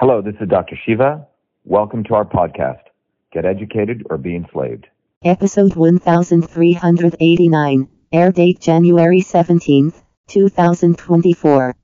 Hello, this is Dr. Shiva. Welcome to our podcast, Get Educated or Be Enslaved. Episode 1389, air date January 17th, 2024.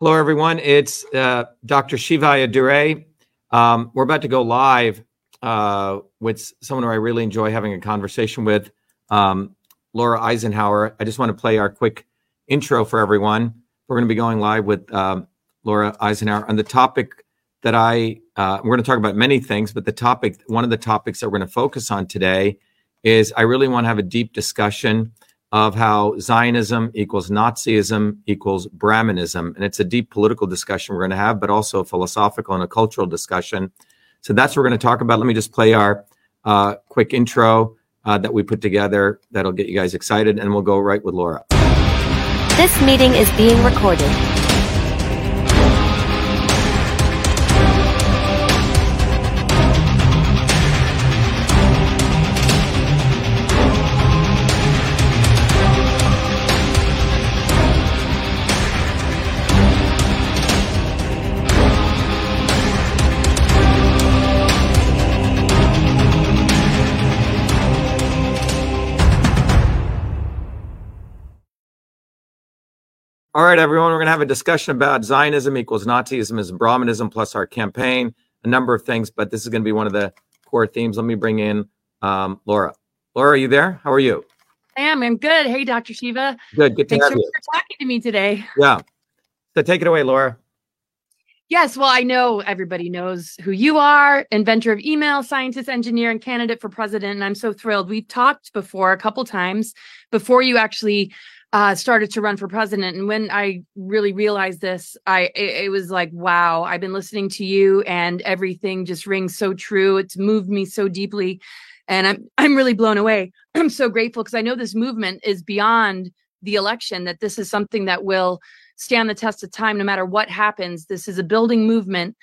Hello, everyone. It's uh, Dr. Shiva Ayyadurai. Um, we're about to go live uh, with someone who I really enjoy having a conversation with, um, Laura Eisenhower. I just want to play our quick intro for everyone. We're going to be going live with um, Laura Eisenhower on the topic that I, uh, we're going to talk about many things, but the topic, one of the topics that we're going to focus on today is I really want to have a deep discussion of how Zionism equals Nazism equals Brahmanism. And it's a deep political discussion we're going to have, but also a philosophical and a cultural discussion. So that's what we're going to talk about. Let me just play our uh, quick intro uh, that we put together that'll get you guys excited, and we'll go right with Laura. This meeting is being recorded. All right, everyone, we're going to have a discussion about Zionism equals Nazism is Brahmanism plus our campaign, a number of things, but this is going to be one of the core themes. Let me bring in um, Laura. Laura, are you there? How are you? I am. I'm good. Hey, Dr. Shiva. Good. Good to Thanks have so much you. for talking to me today. Yeah. So take it away, Laura. Yes, well, I know everybody knows who you are, inventor of email, scientist, engineer, and candidate for president. And I'm so thrilled. We've talked before a couple times before you actually uh, started to run for president. And when I really realized this, I it, it was like, wow, I've been listening to you, and everything just rings so true. It's moved me so deeply, and I'm I'm really blown away. I'm so grateful because I know this movement is beyond the election. That this is something that will stand the test of time no matter what happens. This is a building movement.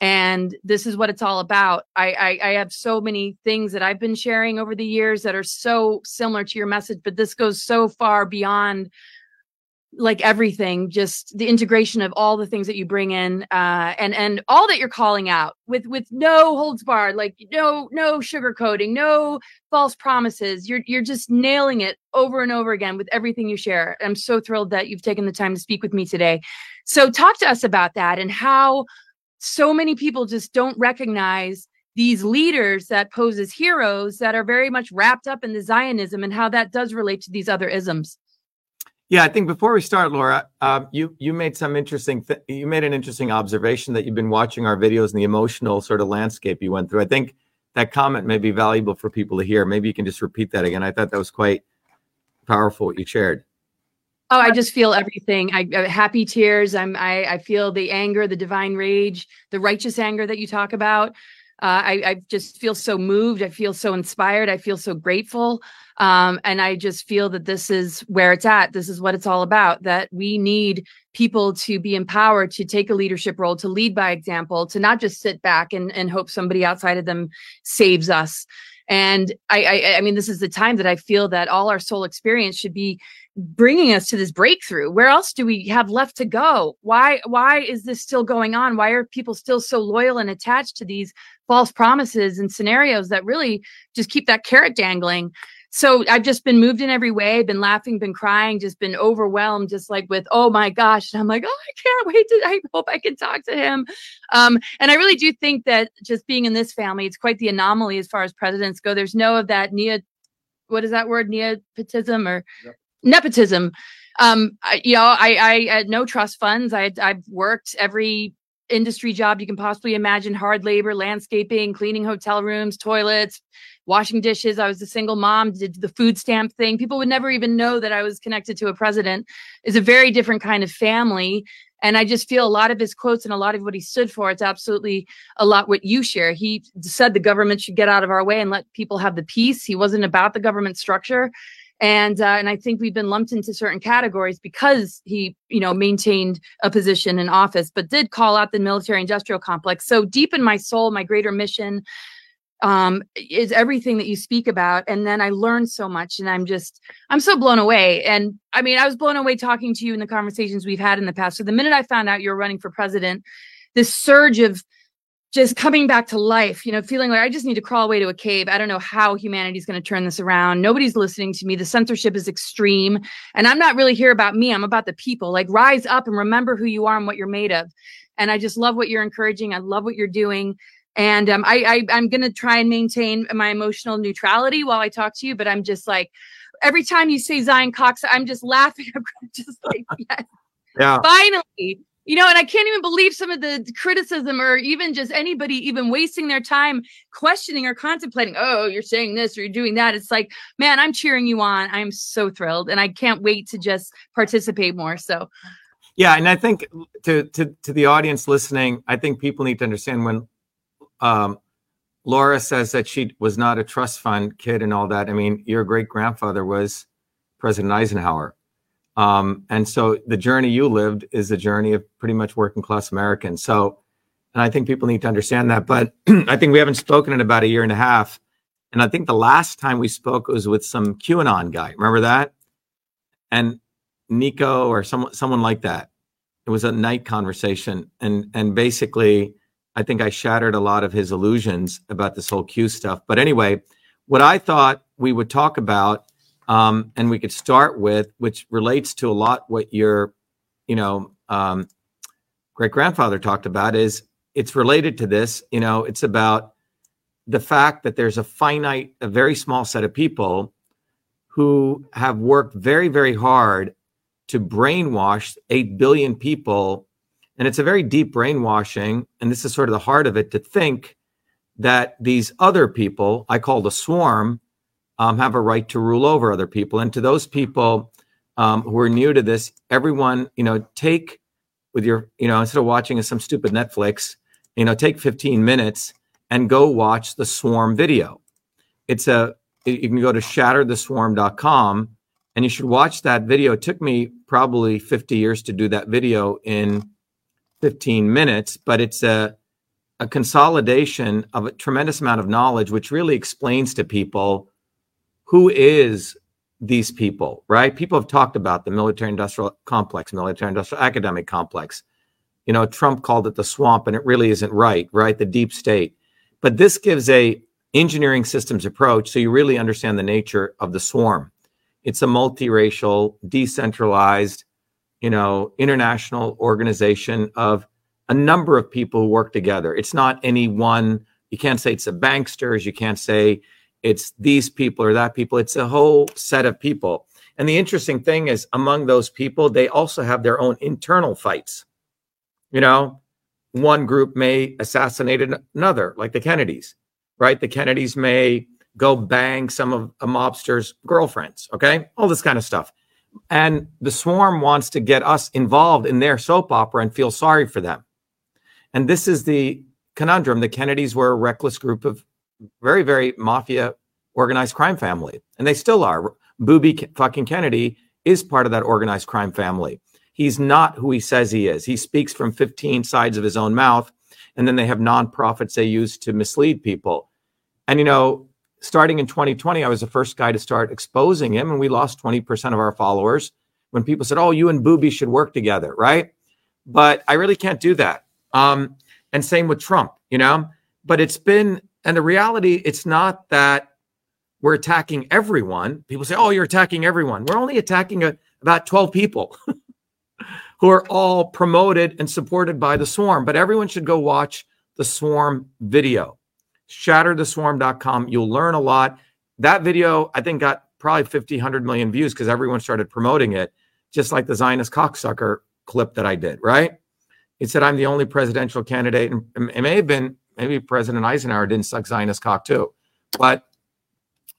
And this is what it's all about. I, I I have so many things that I've been sharing over the years that are so similar to your message, but this goes so far beyond like everything just the integration of all the things that you bring in uh and and all that you're calling out with with no holds barred like no no sugarcoating no false promises. You're you're just nailing it over and over again with everything you share. I'm so thrilled that you've taken the time to speak with me today. So talk to us about that and how so many people just don't recognize these leaders that pose as heroes that are very much wrapped up in the zionism and how that does relate to these other isms Yeah, I think before we start, Laura, um, you you made some interesting. Th- you made an interesting observation that you've been watching our videos and the emotional sort of landscape you went through. I think that comment may be valuable for people to hear. Maybe you can just repeat that again. I thought that was quite powerful what you shared. Oh, I just feel everything. I uh, happy tears. I'm. I, I feel the anger, the divine rage, the righteous anger that you talk about. Uh, I, I just feel so moved. I feel so inspired. I feel so grateful. Um, and I just feel that this is where it's at. This is what it's all about. That we need people to be empowered to take a leadership role, to lead by example, to not just sit back and, and hope somebody outside of them saves us. And I, I, I mean, this is the time that I feel that all our soul experience should be bringing us to this breakthrough? Where else do we have left to go? Why why is this still going on? Why are people still so loyal and attached to these false promises and scenarios that really just keep that carrot dangling? So i've just been moved in every way been laughing been crying just been overwhelmed just like with oh my gosh and i'm like oh i can't wait to i hope i can talk to him. Um, and i really do think that just being in this family it's quite the anomaly as far as presidents go. There's no of that neo what is that word? Nepotism or Yep nepotism. Um, I, you know, I, I had no trust funds. I, I've worked every industry job you can possibly imagine: hard labor, landscaping, cleaning hotel rooms, toilets, washing dishes. I was a single mom, did the food stamp thing. People would never even know that I was connected to a president. It's a very different kind of family. And I just feel a lot of his quotes and a lot of what he stood for, it's absolutely a lot what you share. He said the government should get out of our way and let people have the peace. He wasn't about the government structure and uh, and I think we've been lumped into certain categories because he you know maintained a position in office, but did call out the military industrial complex. So deep in my soul, my greater mission um, is everything that you speak about. And then I learned so much and I'm just, I'm so blown away. And I mean, I was blown away talking to you in the conversations we've had in the past. So the minute I found out you were running for president, this surge of just coming back to life, you know, feeling like I just need to crawl away to a cave. I don't know how humanity's going to turn this around. Nobody's listening to me. The censorship is extreme. And I'm not really here about me. I'm about the people. Like rise up and remember who you are and what you're made of. And I just love what you're encouraging. I love what you're doing. And um, I, I I'm gonna try and maintain my emotional neutrality while I talk to you, but I'm just like every time you say Zion Cox, I'm just laughing. I'm just like, yes. Yeah. Finally, you know, and I can't even believe some of the criticism or even just anybody even wasting their time questioning or contemplating, oh, you're saying this or you're doing that. It's like, man, I'm cheering you on. I'm so thrilled and I can't wait to just participate more. So Yeah, and I think to to to the audience listening, I think people need to understand when um, Laura says that she was not a trust fund kid and all that. I mean, your great grandfather was President Eisenhower. Um, and so the journey you lived is the journey of pretty much working class Americans. So, and I think people need to understand that. But I think we haven't spoken in about a year and a half. And I think the last time we spoke was with some QAnon guy. Remember that? And Nico or someone someone like that. It was a night conversation. And and basically I think I shattered a lot of his illusions about this whole Q stuff. But anyway, what I thought we would talk about, um, and we could start with, which relates to a lot what your, you know, um, great grandfather talked about, is it's related to this. You know, it's about the fact that there's a finite, a very small set of people who have worked very, very hard to brainwash 8 billion people and it's a very deep brainwashing. And this is sort of the heart of it to think that these other people, I call the swarm, um, have a right to rule over other people. And to those people um, who are new to this, everyone, you know, take with your, you know, instead of watching some stupid Netflix, you know, take 15 minutes and go watch the swarm video. It's a, you can go to shattertheswarm.com and you should watch that video. It took me probably 50 years to do that video in 15 minutes, but it's a, a consolidation of a tremendous amount of knowledge, which really explains to people who is these people, right? People have talked about the military industrial complex, military industrial academic complex. You know, Trump called it the swamp, and it really isn't right, right? The deep state. But this gives a engineering systems approach, so you really understand the nature of the swarm. It's a multiracial, decentralized, you know, international organization of a number of people who work together. It's not any one, you can't say it's the banksters, you can't say it's these people or that people. It's a whole set of people. And the interesting thing is, among those people, they also have their own internal fights. You know, one group may assassinate another, like the Kennedys, right? The Kennedys may go bang some of a mobster's girlfriends, okay? All this kind of stuff. And the swarm wants to get us involved in their soap opera and feel sorry for them. And this is the conundrum. The Kennedys were a reckless group of very, very mafia organized crime family, and they still are. Booby fucking Kennedy is part of that organized crime family. He's not who he says he is. He speaks from 15 sides of his own mouth, and then they have nonprofits they use to mislead people. And you know, starting in 2020, I was the first guy to start exposing him, and we lost 20% of our followers when people said, Oh, you and Booby should work together, right? But I really can't do that. Um, and same with Trump, you know? But it's been, and the reality, it's not that we're attacking everyone. People say, Oh, you're attacking everyone. We're only attacking a, about 12 people who are all promoted and supported by the swarm. But everyone should go watch the swarm video shattertheswarm.com. You'll learn a lot. That video, I think, got probably 50, 100 million views because everyone started promoting it, just like the Zionist cocksucker clip that I did, right? It said, I'm the only presidential candidate. And it may have been, maybe President Eisenhower didn't suck Zionist cock too. But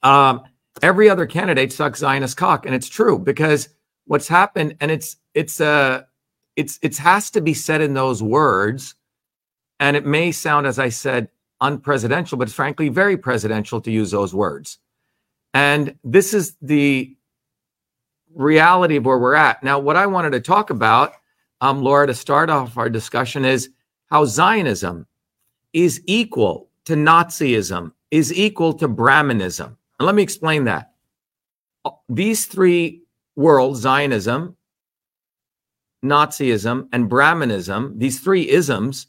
um, every other candidate sucks Zionist cock. And it's true because what's happened, and it's, it's, uh, it's, it has to be said in those words. And it may sound, as I said, unpresidential, but it's frankly very presidential to use those words. And this is the reality of where we're at. Now, what I wanted to talk about, um, Laura, to start off our discussion is how Zionism is equal to Nazism is equal to Brahmanism. And let me explain that. These three worlds, Zionism, Nazism, and Brahmanism, these three isms,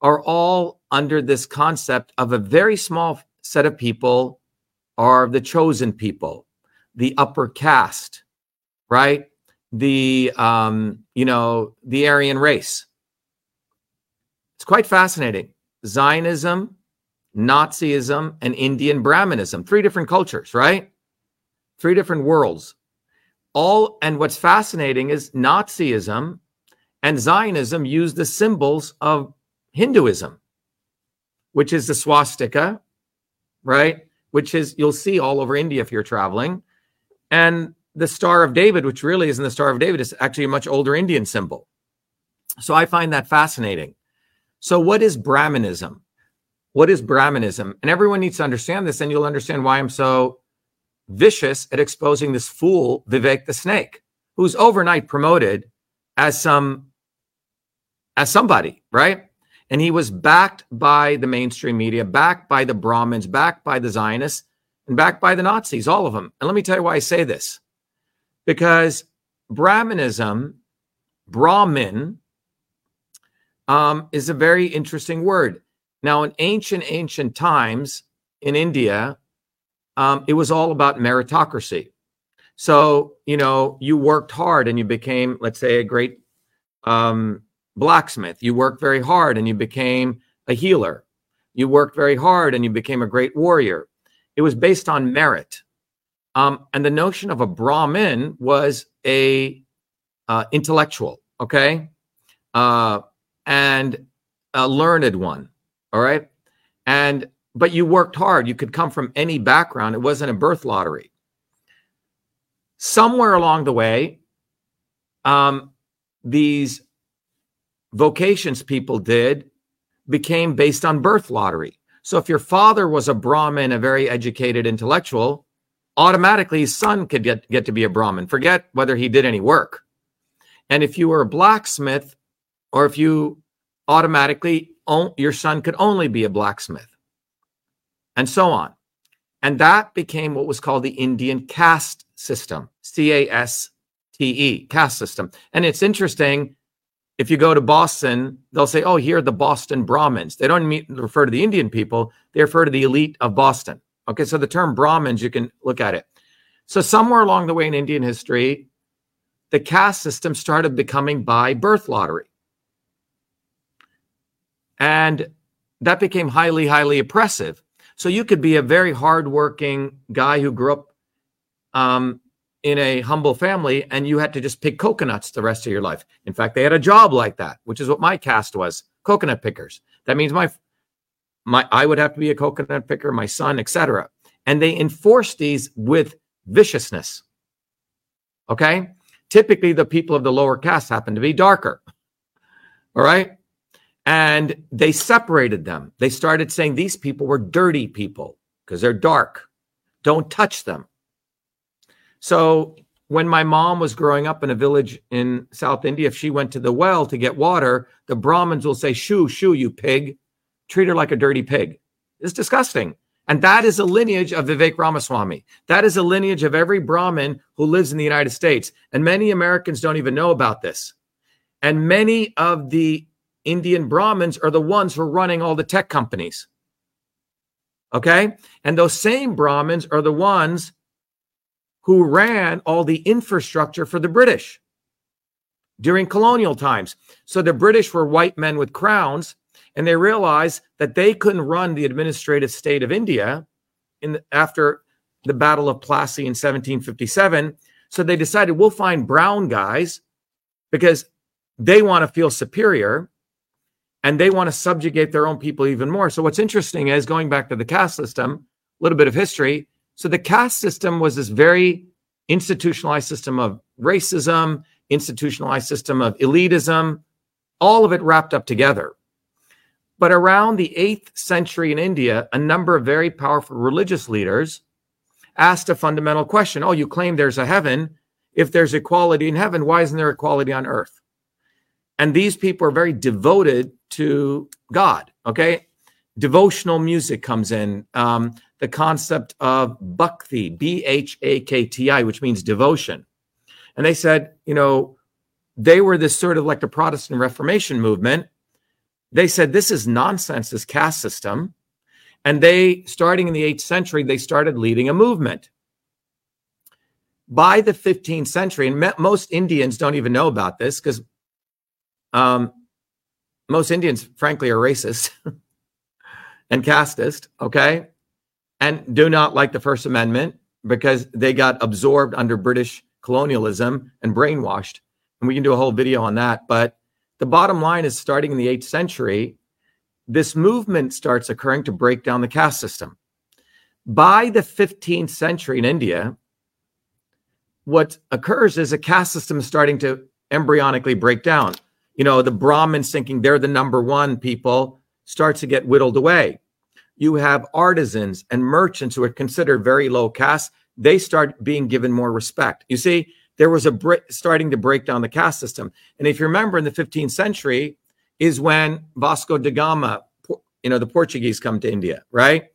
are all under this concept of a very small set of people are the chosen people, the upper caste, right? The um, you know, the Aryan race. It's quite fascinating. Zionism, Nazism, and Indian Brahmanism, three different cultures, right? Three different worlds. All and what's fascinating is Nazism and Zionism use the symbols of Hinduism, which is the swastika, right? Which is you'll see all over India if you're traveling. And the Star of David, which really isn't the Star of David, is actually a much older Indian symbol. So I find that fascinating. So, what is Brahmanism? What is Brahmanism? And everyone needs to understand this, and you'll understand why I'm so vicious at exposing this fool, Vivek the Snake, who's overnight promoted as some as somebody, right? And he was backed by the mainstream media, backed by the Brahmins, backed by the Zionists, and backed by the Nazis, all of them. And let me tell you why I say this. Because Brahmanism, Brahmin, um, is a very interesting word. Now, in ancient, ancient times in India, um, it was all about meritocracy. So, you know, you worked hard and you became, let's say, a great um, blacksmith. You worked very hard and you became a healer. You worked very hard and you became a great warrior. It was based on merit. Um, and the notion of a Brahmin was a uh, intellectual, okay, uh, and a learned one. All right, and but you worked hard. You could come from any background. It wasn't a birth lottery. Somewhere along the way, um, these vocations people did became based on birth lottery. So if your father was a Brahmin, a very educated intellectual, automatically his son could get, get to be a Brahmin. Forget whether he did any work. And if you were a blacksmith, or if you automatically, your son could only be a blacksmith, and so on. And that became what was called the Indian caste system, C A S T E, caste system. And it's interesting if you go to Boston, they'll say, "Oh, here are the Boston Brahmins." They don't mean, refer to the Indian people; they refer to the elite of Boston. Okay, so the term Brahmins, you can look at it. So somewhere along the way in Indian history, the caste system started becoming by birth lottery, and that became highly, highly oppressive. So you could be a very hardworking guy who grew up um, in a humble family and you had to just pick coconuts the rest of your life. In fact, they had a job like that, which is what my caste was, coconut pickers. That means my my I would have to be a coconut picker, my son, etc. And they enforce these with viciousness. Okay? Typically the people of the lower caste happen to be darker. All right? And they separated them. They started saying these people were dirty people because they're dark. Don't touch them. So when my mom was growing up in a village in South India, if she went to the well to get water, the Brahmins will say, Shoo, shoo, you pig. Treat her like a dirty pig. It's disgusting. And that is a lineage of Vivek Ramaswamy. That is a lineage of every Brahmin who lives in the United States. And many Americans don't even know about this. And many of the Indian Brahmins are the ones who are running all the tech companies. Okay. And those same Brahmins are the ones who ran all the infrastructure for the British during colonial times. So the British were white men with crowns, and they realized that they couldn't run the administrative state of India in the, after the Battle of Plassey in 1757. So they decided we'll find brown guys because they want to feel superior and they want to subjugate their own people even more. So what's interesting is going back to the caste system, a little bit of history, so the caste system was this very institutionalized system of racism, institutionalized system of elitism, all of it wrapped up together. But around the 8th century in India, a number of very powerful religious leaders asked a fundamental question Oh, you claim there's a heaven. If there's equality in heaven, why isn't there equality on earth? And these people are very devoted to God. Okay. devotional music comes in. Um, the concept of bhakti, B H A K T I, which means devotion. And they said, you know, they were this sort of like the Protestant Reformation movement. They said, this is nonsense, this caste system. And they, starting in the 8th century, they started leading a movement. By the 15th century, and most Indians don't even know about this because um, most Indians, frankly, are racist and casteist, okay? And do not like the First Amendment because they got absorbed under British colonialism and brainwashed. And we can do a whole video on that. But the bottom line is starting in the 8th century, this movement starts occurring to break down the caste system. By the 15th century in India, what occurs is a caste system starting to embryonically break down. You know, the Brahmins thinking they're the number one people starts to get whittled away. You have artisans and merchants who are considered very low caste. They start being given more respect. You see, there was a starting to break down the caste system. And if you remember in the 15th century is when Vasco da Gama, you know, the Portuguese come to India, right?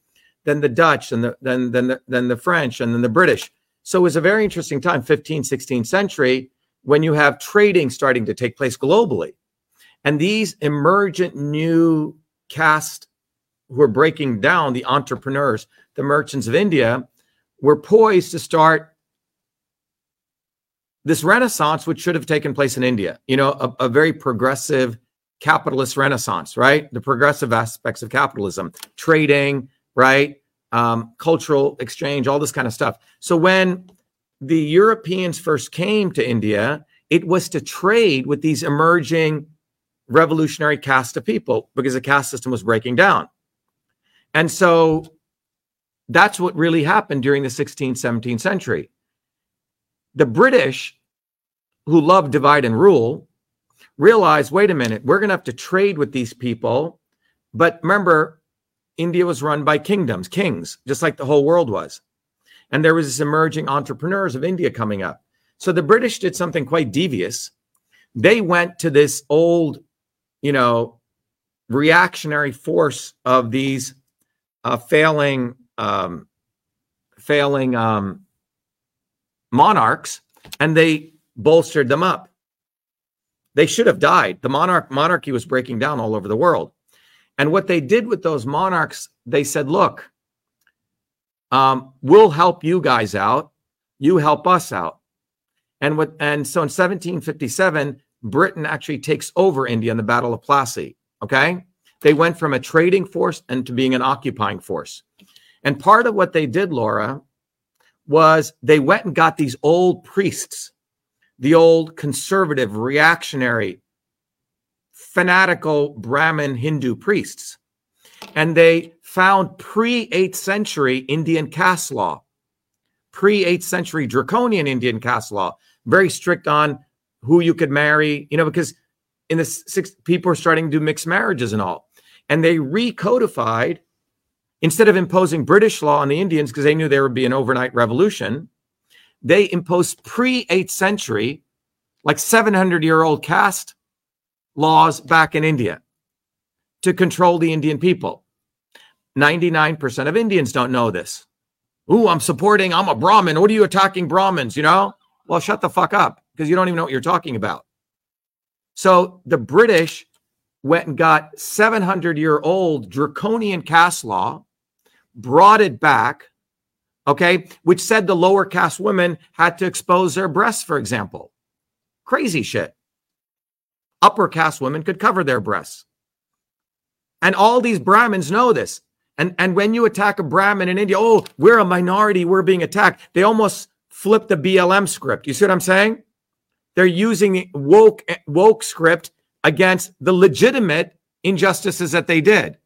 Then the Dutch and the, then, then, the, then the French and then the British. So it was a very interesting time, 15th, 16th century, when you have trading starting to take place globally. And these emergent new caste who are breaking down the entrepreneurs, the merchants of India, were poised to start this renaissance, which should have taken place in India, you know, a, a, very progressive capitalist renaissance, right? The progressive aspects of capitalism, trading, right? Um, cultural exchange, all this kind of stuff. So when the Europeans first came to India, it was to trade with these emerging revolutionary caste of people because the caste system was breaking down. And so that's what really happened during the 16th, 17th century. The British, who love divide and rule, realized wait a minute, we're going to have to trade with these people. But remember, India was run by kingdoms, kings, just like the whole world was. And there was this emerging entrepreneurs of India coming up. So the British did something quite devious. They went to this old, you know, reactionary force of these uh, failing, um, failing um, monarchs and they bolstered them up. They should have died. The monarch monarchy was breaking down all over the world. And what they did with those monarchs, they said, look, um, we'll help you guys out. You help us out. And what and so in 1757, Britain actually takes over India in the Battle of Plassey. Okay. They went from a trading force and to being an occupying force. And part of what they did, Laura, was they went and got these old priests, the old conservative, reactionary, fanatical Brahmin Hindu priests. And they found pre 8th century Indian caste law, pre 8th century draconian Indian caste law, very strict on who you could marry, you know, because in the six people are starting to do mixed marriages and all. And they recodified Instead of imposing British law on the Indians because they knew there would be an overnight revolution, they imposed pre 8th century, like 700 year old caste laws back in India to control the Indian people. 99% of Indians don't know this. Ooh, I'm supporting, I'm a Brahmin. What are you attacking Brahmins? You know? Well, shut the fuck up because you don't even know what you're talking about. So the British went and got 700 year old draconian caste law brought it back, okay, which said the lower caste women had to expose their breasts, for example. Crazy shit. Upper caste women could cover their breasts. And all these Brahmins know this. And, and when you attack a Brahmin in India, oh, we're a minority, we're being attacked. They almost flip the BLM script. You see what I'm saying? They're using the woke woke script against the legitimate injustices that they did.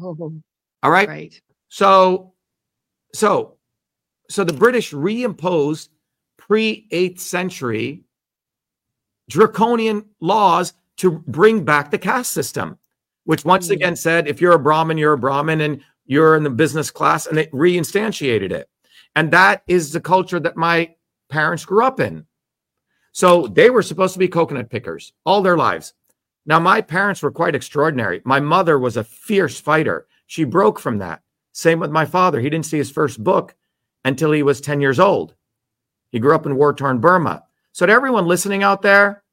Oh, All right. Right. So, so, so the British reimposed pre 8th century draconian laws to bring back the caste system, which once hmm. again said if you're a Brahmin, you're a Brahmin and you're in the business class, and it reinstantiated it. And that is the culture that my parents grew up in. So they were supposed to be coconut pickers all their lives. Now, my parents were quite extraordinary. My mother was a fierce fighter. She broke from that. Same with my father. He didn't see his first book until he was 10 years old. He grew up in war torn Burma. So, to everyone listening out there,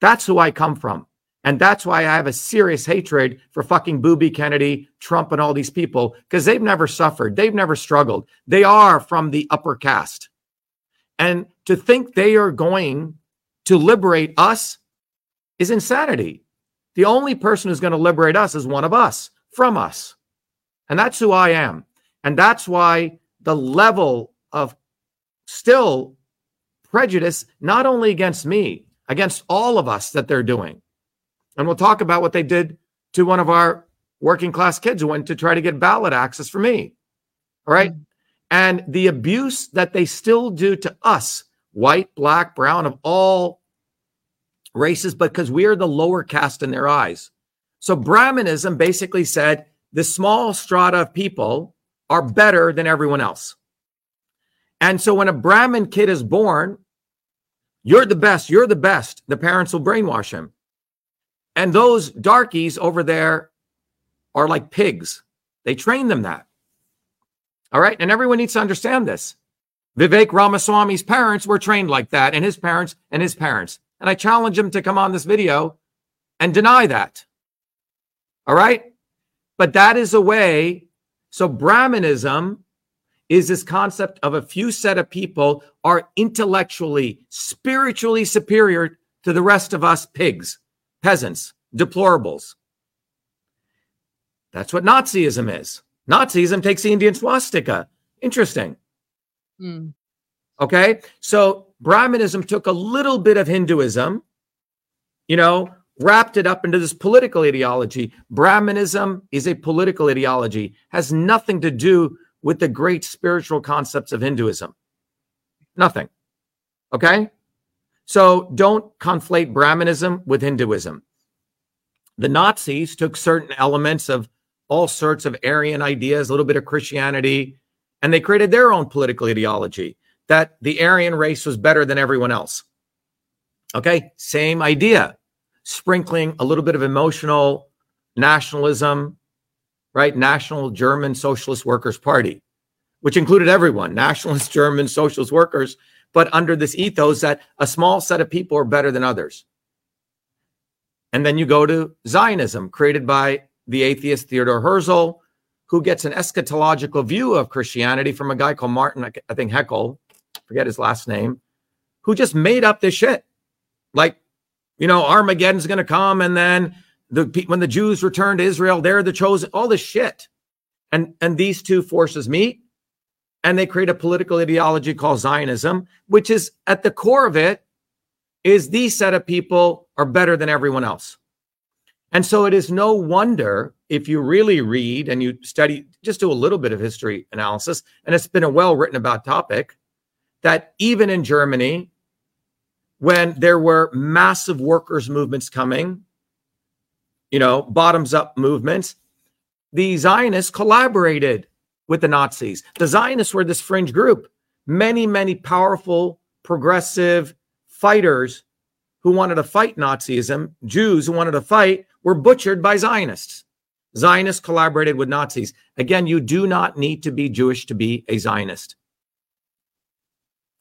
that's who I come from. And that's why I have a serious hatred for fucking Booby Kennedy, Trump, and all these people, because they've never suffered. They've never struggled. They are from the upper caste. And to think they are going to liberate us is insanity. The only person who's going to liberate us is one of us from us. And that's who I am. And that's why the level of still prejudice, not only against me, against all of us that they're doing. And we'll talk about what they did to one of our working class kids who went to try to get ballot access for me. All right? mm-hmm. And the abuse that they still do to us, white, black, brown, of all races, because we are the lower caste in their eyes. So Brahmanism basically said the small strata of people are better than everyone else. And so when a Brahmin kid is born, you're the best, you're the best. The parents will brainwash him. And those darkies over there are like pigs. They train them that. All right. And everyone needs to understand this. Vivek Ramaswamy's parents were trained like that, and his parents and his parents. And I challenge him to come on this video and deny that. All right. But that is a way. So Brahmanism is this concept of a few set of people are intellectually, spiritually superior to the rest of us pigs, peasants, deplorables. That's what Nazism is. Nazism takes the Indian swastika. Interesting. Mm. Okay. So Brahmanism took a little bit of Hinduism, you know, wrapped it up into this political ideology. Brahmanism is a political ideology, has nothing to do with the great spiritual concepts of Hinduism. Nothing. Okay. So don't conflate Brahmanism with Hinduism. The Nazis took certain elements of all sorts of Aryan ideas, a little bit of Christianity, and they created their own political ideology that the Aryan race was better than everyone else. Okay, same idea, sprinkling a little bit of emotional nationalism, right? National German Socialist Workers' Party, which included everyone, nationalist German socialist workers, but under this ethos that a small set of people are better than others. And then you go to Zionism, created by the atheist Theodore Herzl, who gets an eschatological view of Christianity from a guy called Martin, I think Heckel, forget his last name, who just made up this shit. Like, you know, Armageddon's going to come, and then the when the Jews return to Israel, they're the chosen. All this shit, and and these two forces meet, and they create a political ideology called Zionism, which is at the core of it is these set of people are better than everyone else. And so it is no wonder if you really read and you study, just do a little bit of history analysis, and it's been a well written about topic, that even in Germany, when there were massive workers' movements coming, you know, bottoms up movements, the Zionists collaborated with the Nazis. The Zionists were this fringe group. Many, many powerful, progressive fighters who wanted to fight Nazism, Jews who wanted to fight, were butchered by Zionists. Zionists collaborated with Nazis. Again, you do not need to be Jewish to be a Zionist.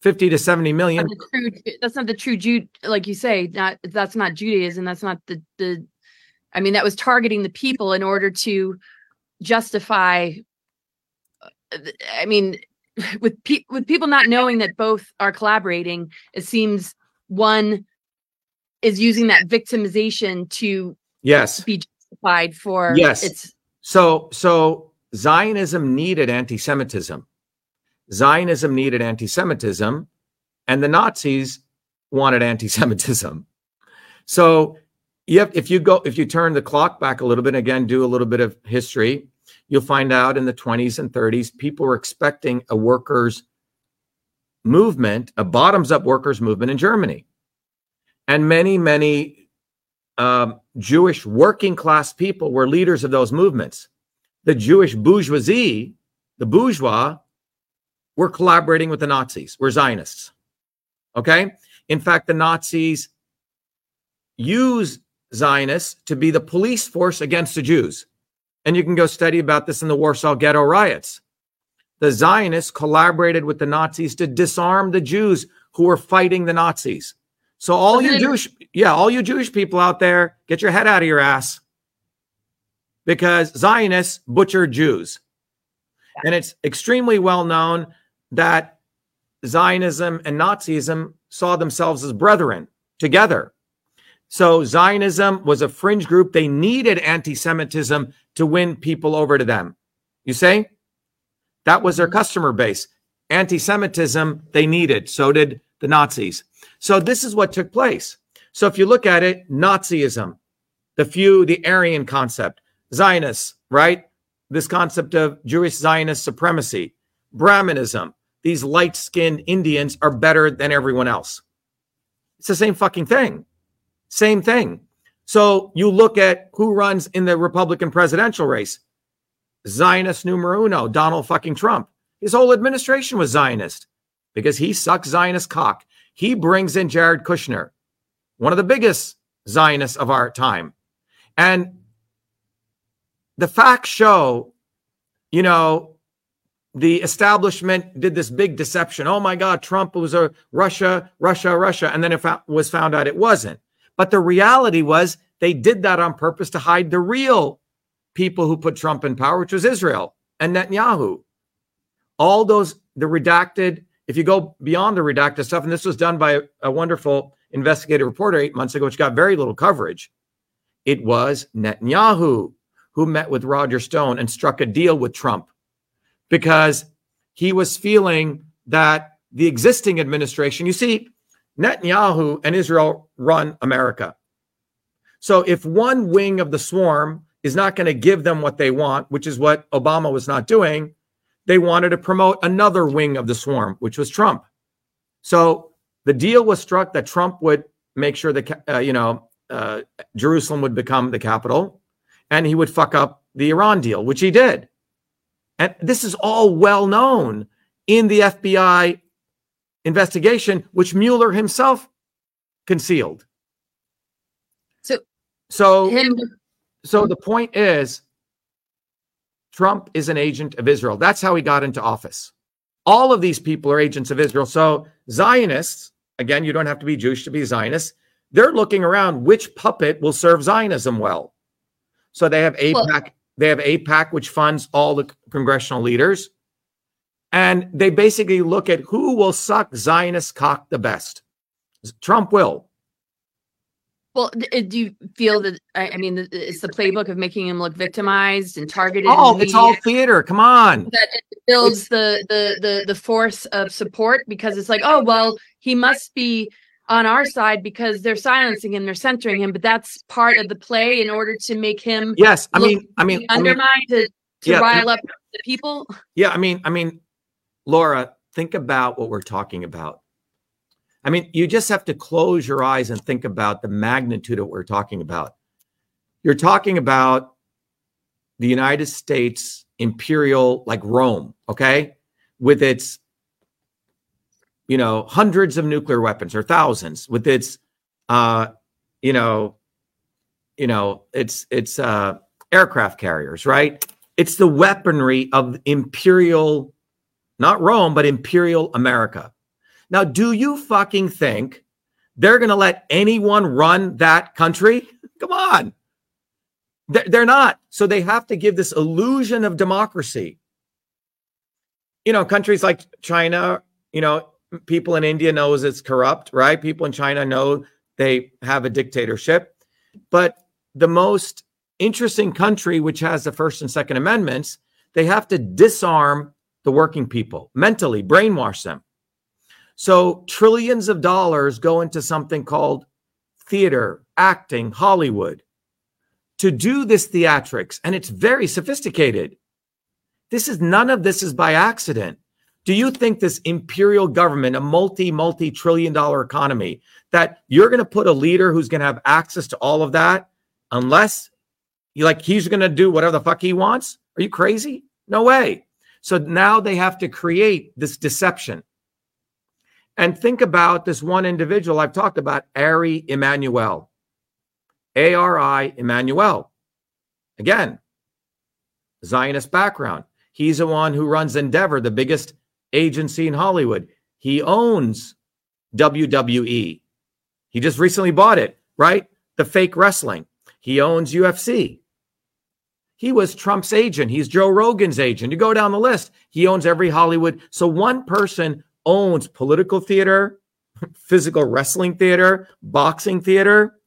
50 to 70 million. That's, true, that's not the true Jude, like you say, not that's not Judaism. That's not the the I mean, that was targeting the people in order to justify I mean, with pe- with people not knowing that both are collaborating, it seems one is using that victimization to yes. be justified for yes. it's so so zionism needed anti-semitism. Zionism needed anti-semitism and the nazis wanted anti-semitism. So you have, if you go if you turn the clock back a little bit again do a little bit of history you'll find out in the 20s and 30s people were expecting a workers movement a bottoms up workers movement in germany and many, many um, Jewish working class people were leaders of those movements. The Jewish bourgeoisie, the bourgeois, were collaborating with the Nazis, were Zionists. Okay? In fact, the Nazis used Zionists to be the police force against the Jews. And you can go study about this in the Warsaw Ghetto riots. The Zionists collaborated with the Nazis to disarm the Jews who were fighting the Nazis. So all you Jewish, yeah, all you Jewish people out there, get your head out of your ass because Zionists butchered Jews. And it's extremely well known that Zionism and Nazism saw themselves as brethren together. So Zionism was a fringe group. They needed anti Semitism to win people over to them. You say? That was their mm-hmm. customer base. Anti Semitism, they needed. So did the Nazis. So this is what took place. So if you look at it, Nazism, the few, the Aryan concept, Zionists, right? This concept of Jewish Zionist supremacy, Brahmanism, these light skinned Indians are better than everyone else. It's the same fucking thing. Same thing. So you look at who runs in the Republican presidential race. Zionist numero uno, Donald fucking Trump. His whole administration was Zionist because he sucks Zionist cock. He brings in Jared Kushner, one of the biggest Zionists of our time. And the facts show, you know, the establishment did this big deception. Oh my God, Trump was a Russia, Russia, Russia. And then it was found out it wasn't. But the reality was they did that on purpose to hide the real people who put Trump in power, which was Israel and Netanyahu. All those, the redacted, if you go beyond the redacted stuff, and this was done by a, wonderful investigative reporter eight months ago, which got very little coverage, it was Netanyahu who met with Roger Stone and struck a deal with Trump because he was feeling that the existing administration, you see, Netanyahu and Israel run America. So if one wing of the swarm is not going to give them what they want, which is what Obama was not doing, they wanted to promote another wing of the swarm, which was Trump. So the deal was struck that Trump would make sure that uh, you know uh, Jerusalem would become the capital, and he would fuck up the Iran deal, which he did. And this is all well known in the FBI investigation, which Mueller himself concealed. So, so, him- so the point is, Trump is an agent of Israel. That's how he got into office. All of these people are agents of Israel. So Zionists, again, you don't have to be Jewish to be Zionist. They're looking around which puppet will serve Zionism well. So they have AIPAC. Well, they have AIPAC, which funds all the congressional leaders. And they basically look at who will suck Zionist cock the best. Trump will. Well, uh, do you feel that? I mean, it's the playbook of making him look victimized and targeted. Oh, it's all theater. Come on. That builds the the the the force of support because it's like, oh well, he must be on our side because they're silencing him, they're centering him, but that's part of the play in order to make him yes. I mean, I mean, undermined I mean, to, to yeah, rile up the people. Yeah, I mean, I mean, Laura, think about what we're talking about. I mean, you just have to close your eyes and think about the magnitude of what we're talking about. You're talking about the United States imperial, like Rome, okay, with its you know, hundreds of nuclear weapons or thousands with its, uh, you know, you know, it's it's uh, aircraft carriers, right? It's the weaponry of imperial, not Rome, but imperial America. Now, do you fucking think they're going to let anyone run that country? Come on. They're not. So they have to give this illusion of democracy. You know, countries like China, you know, people in India knows it's corrupt, right? People in China know they have a dictatorship. But the most interesting country, which has the First and Second Amendments, they have to disarm the working people mentally, brainwash them. So trillions of dollars go into something called theater, acting, Hollywood to do this theatrics. And it's very sophisticated. This is none of this is by accident. Do you think this imperial government, a multi, multi trillion dollar economy, that you're going to put a leader who's going to have access to all of that unless you like he's going to do whatever the fuck he wants? Are you crazy? No way. So now they have to create this deception. And think about this one individual I've talked about, Ari Emanuel. ARI Emanuel. Again, Zionist background. He's the one who runs Endeavor, the biggest agency in Hollywood. He owns WWE. He just recently bought it, right? The fake wrestling. He owns UFC. He was Trump's agent. He's Joe Rogan's agent. You go down the list, he owns every Hollywood. So one person owns political theater, physical wrestling theater, boxing theater,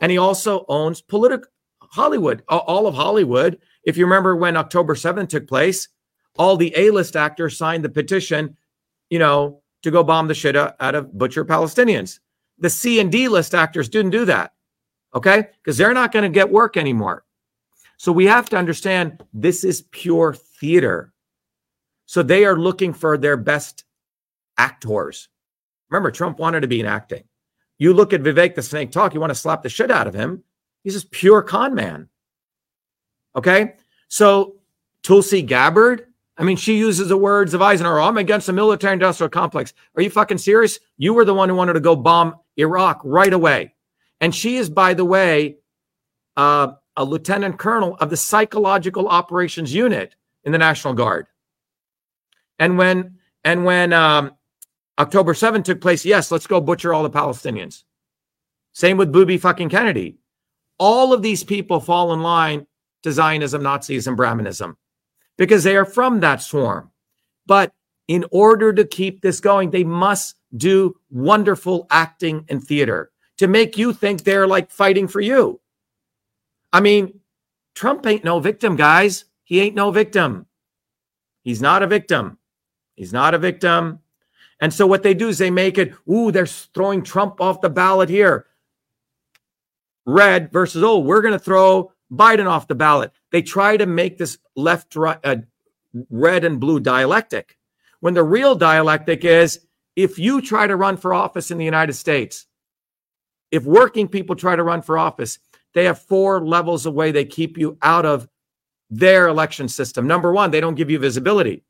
and he also owns political Hollywood, all of Hollywood. If you remember when October 7th took place, all the A-list actors signed the petition, you know, to go bomb the shit out of butcher Palestinians. The C and D list actors didn't do that. Okay? Because they're not going to get work anymore. So we have to understand this is pure theater. So they are looking for their best actors. Remember, Trump wanted to be in acting. You look at Vivek the Snake talk, you want to slap the shit out of him. He's just pure con man. Okay. So Tulsi Gabbard, I mean, she uses the words of Eisenhower. I'm against the military industrial complex. Are you fucking serious? You were the one who wanted to go bomb Iraq right away. And she is, by the way, uh, a lieutenant colonel of the psychological operations unit in the National Guard. And when and when um, October 7 took place, yes, let's go butcher all the Palestinians. Same with Booby fucking Kennedy. All of these people fall in line to Zionism, Nazism, Brahmanism because they are from that swarm. But in order to keep this going, they must do wonderful acting and theater to make you think they're like fighting for you. I mean, Trump ain't no victim, guys. He ain't no victim. He's not a victim. He's not a victim. And so what they do is they make it, ooh, they're throwing Trump off the ballot here. Red versus, oh, we're going to throw Biden off the ballot. They try to make this left, right, uh, red and blue dialectic. When the real dialectic is if you try to run for office in the United States, if working people try to run for office, they have four levels of way they keep you out of their election system. Number one, they don't give you visibility,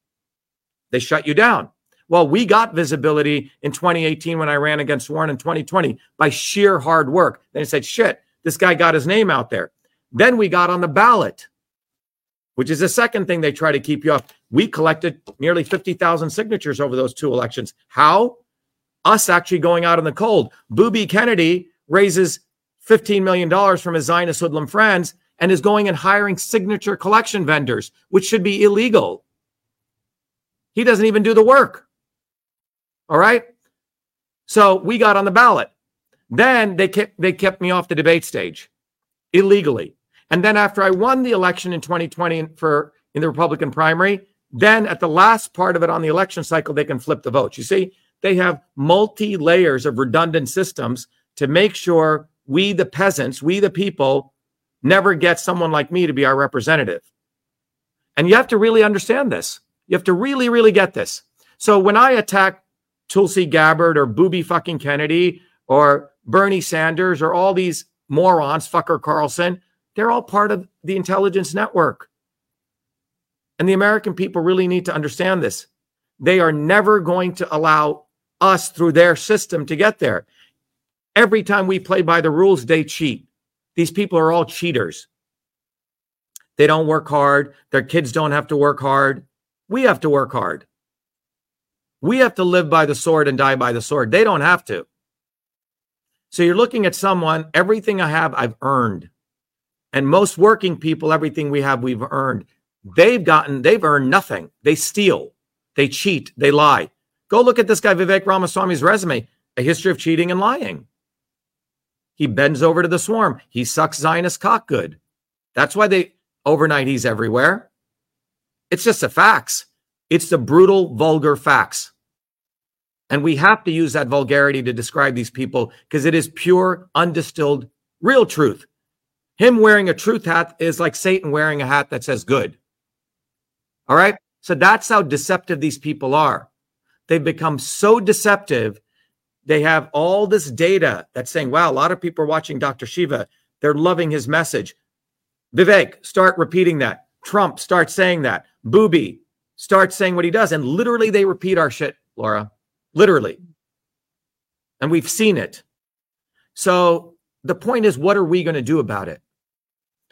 they shut you down. Well, we got visibility in 2018 when I ran against Warren in 2020 by sheer hard work. Then they said, shit, this guy got his name out there. Then we got on the ballot, which is the second thing they try to keep you off. We collected nearly 50,000 signatures over those two elections. How? Us actually going out in the cold. Booby Kennedy raises $15 million from his Zionist hoodlum friends and is going and hiring signature collection vendors, which should be illegal. He doesn't even do the work. All right. So we got on the ballot. Then they kept they kept me off the debate stage illegally. And then after I won the election in 2020 for in the Republican primary, then at the last part of it on the election cycle, they can flip the votes. You see, they have multi layers of redundant systems to make sure we, the peasants, we, the people, never get someone like me to be our representative. And you have to really understand this. You have to really, really get this. So when I attack Tulsi Gabbard or Booby fucking Kennedy or Bernie Sanders or all these morons, fucker Carlson, they're all part of the intelligence network. And the American people really need to understand this. They are never going to allow us through their system to get there. Every time we play by the rules, they cheat. These people are all cheaters. They don't work hard. Their kids don't have to work hard. We have to work hard. We have to live by the sword and die by the sword. They don't have to. So you're looking at someone, everything I have, I've earned. And most working people, everything we have, we've earned. They've gotten, they've earned nothing. They steal, they cheat, they lie. Go look at this guy, Vivek Ramaswamy's resume, a history of cheating and lying. He bends over to the swarm. He sucks Zionist cock good. That's why they overnight he's everywhere. It's just the facts. It's the brutal, vulgar facts. And we have to use that vulgarity to describe these people because it is pure, undistilled, real truth. Him wearing a truth hat is like Satan wearing a hat that says good. All right. So that's how deceptive these people are. They've become so deceptive. They have all this data that's saying, wow, a lot of people are watching Dr. Shiva. They're loving his message. Vivek, start repeating that. Trump, start saying that. Booby, start saying what he does. And literally, they repeat our shit, Laura. Literally. And we've seen it. So the point is, what are we going to do about it?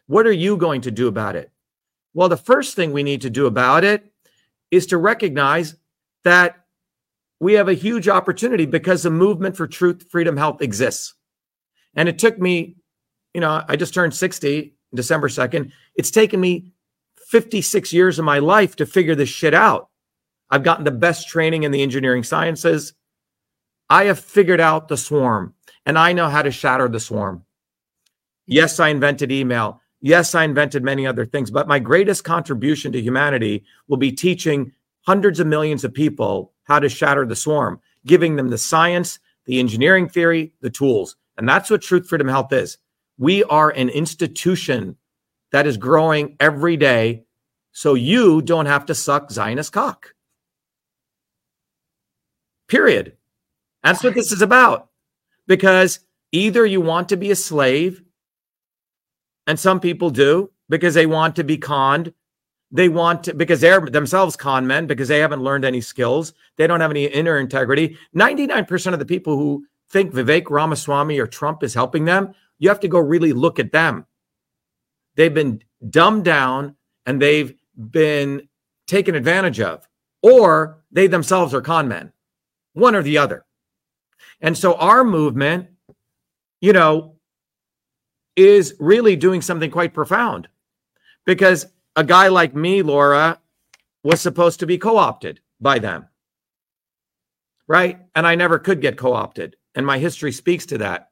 What are you going to do about it? Well, the first thing we need to do about it is to recognize that we have a huge opportunity because the movement for truth, freedom, health exists. And it took me, you know, I just turned 60 December 2nd. It's taken me 56 years of my life to figure this shit out. I've gotten the best training in the engineering sciences. I have figured out the swarm and I know how to shatter the swarm. Yes, I invented email. Yes, I invented many other things, but my greatest contribution to humanity will be teaching hundreds of millions of people how to shatter the swarm, giving them the science, the engineering theory, the tools. And that's what Truth, Freedom, Health is. We are an institution that is growing every day so you don't have to suck Zionist cock. Period. That's what this is about. Because either you want to be a slave, and some people do because they want to be conned. They want to, because they're themselves con men, because they haven't learned any skills. They don't have any inner integrity. 99% of the people who think Vivek Ramaswamy or Trump is helping them, you have to go really look at them. They've been dumbed down and they've been taken advantage of, or they themselves are con men, one or the other. And so our movement, you know, is really doing something quite profound because a guy like me, Laura, was supposed to be co opted by them. Right. And I never could get co opted. And my history speaks to that.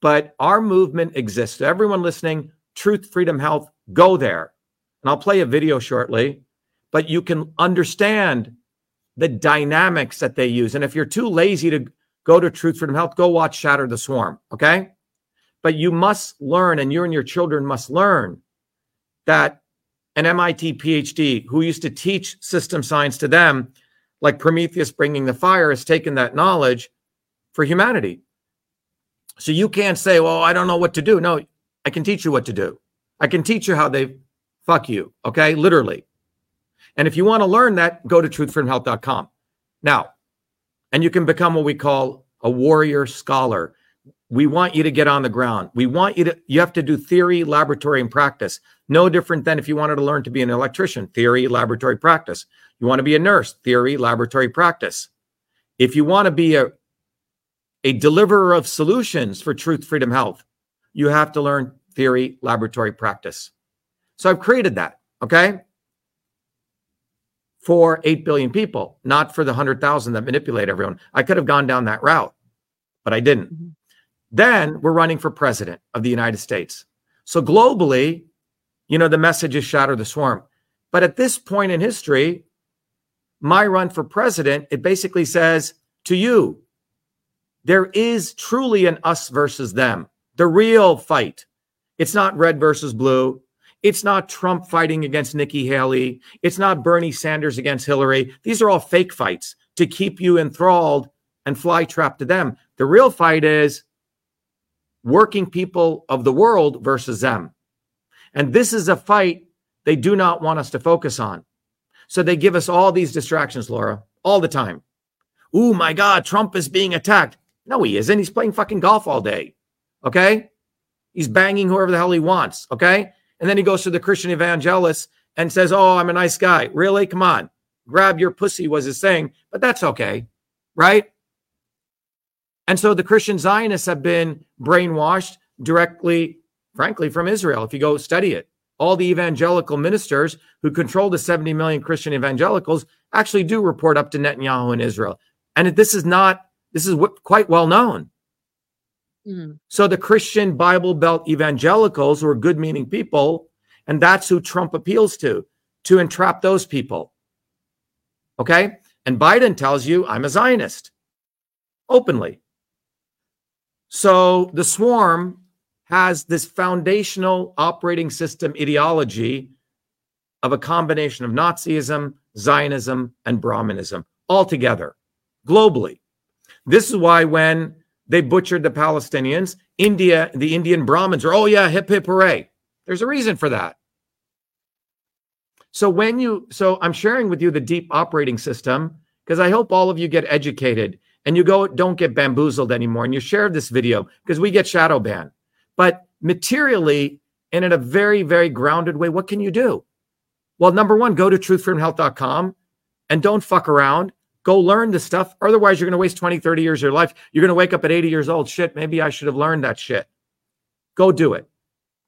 But our movement exists. So everyone listening, Truth, Freedom, Health, go there. And I'll play a video shortly, but you can understand the dynamics that they use. And if you're too lazy to go to Truth, Freedom, Health, go watch Shatter the Swarm. Okay. But you must learn, and you and your children must learn that an MIT PhD who used to teach system science to them, like Prometheus bringing the fire, has taken that knowledge for humanity. So you can't say, well, I don't know what to do. No, I can teach you what to do. I can teach you how they fuck you. Okay. Literally. And if you want to learn that, go to truthfreedomhealth.com. Now, and you can become what we call a warrior scholar. We want you to get on the ground. We want you to, you have to do theory, laboratory, and practice. No different than if you wanted to learn to be an electrician, theory, laboratory, practice. You want to be a nurse, theory, laboratory, practice. If you want to be a, a deliverer of solutions for truth, freedom, health, you have to learn theory, laboratory, practice. So I've created that. Okay for 8 billion people, not for the 100,000 that manipulate everyone. I could have gone down that route, but I didn't. Mm-hmm. Then we're running for president of the United States. So globally, you know, the message is shatter the swarm. But at this point in history, my run for president, it basically says to you, there is truly an us versus them, the real fight. It's not red versus blue. It's not Trump fighting against Nikki Haley. It's not Bernie Sanders against Hillary. These are all fake fights to keep you enthralled and fly trapped to them. The real fight is working people of the world versus them. And this is a fight they do not want us to focus on. So they give us all these distractions, Laura, all the time. Ooh, my God, Trump is being attacked. No, he isn't. He's playing fucking golf all day. Okay. He's banging whoever the hell he wants. Okay. And then he goes to the Christian evangelist and says, Oh, I'm a nice guy. Really? Come on. Grab your pussy was his saying, but that's okay. Right? And so the Christian Zionists have been brainwashed directly, frankly, from Israel. If you go study it, all the evangelical ministers who control the 70 million Christian evangelicals actually do report up to Netanyahu in Israel. And this is not, this is quite well known. Mm. So the Christian Bible Belt evangelicals who are good meaning people, and that's who Trump appeals to, to entrap those people. Okay? And Biden tells you, I'm a Zionist openly. So the swarm has this foundational operating system ideology of a combination of Nazism, Zionism, and Brahmanism all together globally. This is why when they butchered the Palestinians. India, the Indian Brahmins are, oh yeah, hip hip hooray. There's a reason for that. So when you, so I'm sharing with you the deep operating system because I hope all of you get educated and you go, don't get bamboozled anymore. And you share this video because we get shadow banned. But materially and in a very, very grounded way, what can you do? Well, number one, go to truthfreedomhealth.com and don't fuck around. Go learn the stuff. Otherwise, you're going to waste 20, 30 years of your life. You're going to wake up at 80 years old. Shit, maybe I should have learned that shit. Go do it.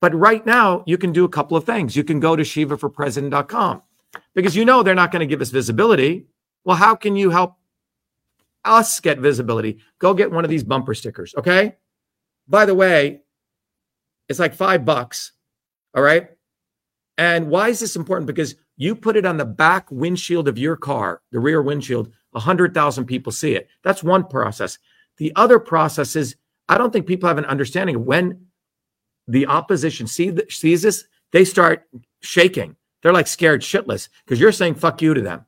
But right now, you can do a couple of things. You can go to shivaforpresident.com because you know they're not going to give us visibility. Well, how can you help us get visibility? Go get one of these bumper stickers. Okay. By the way, it's like five bucks. All right. And why is this important? Because you put it on the back windshield of your car, the rear windshield, 100,000 people see it. That's one process. The other process is I don't think people have an understanding of when the opposition see, sees this, they start shaking. They're like scared shitless because you're saying fuck you to them.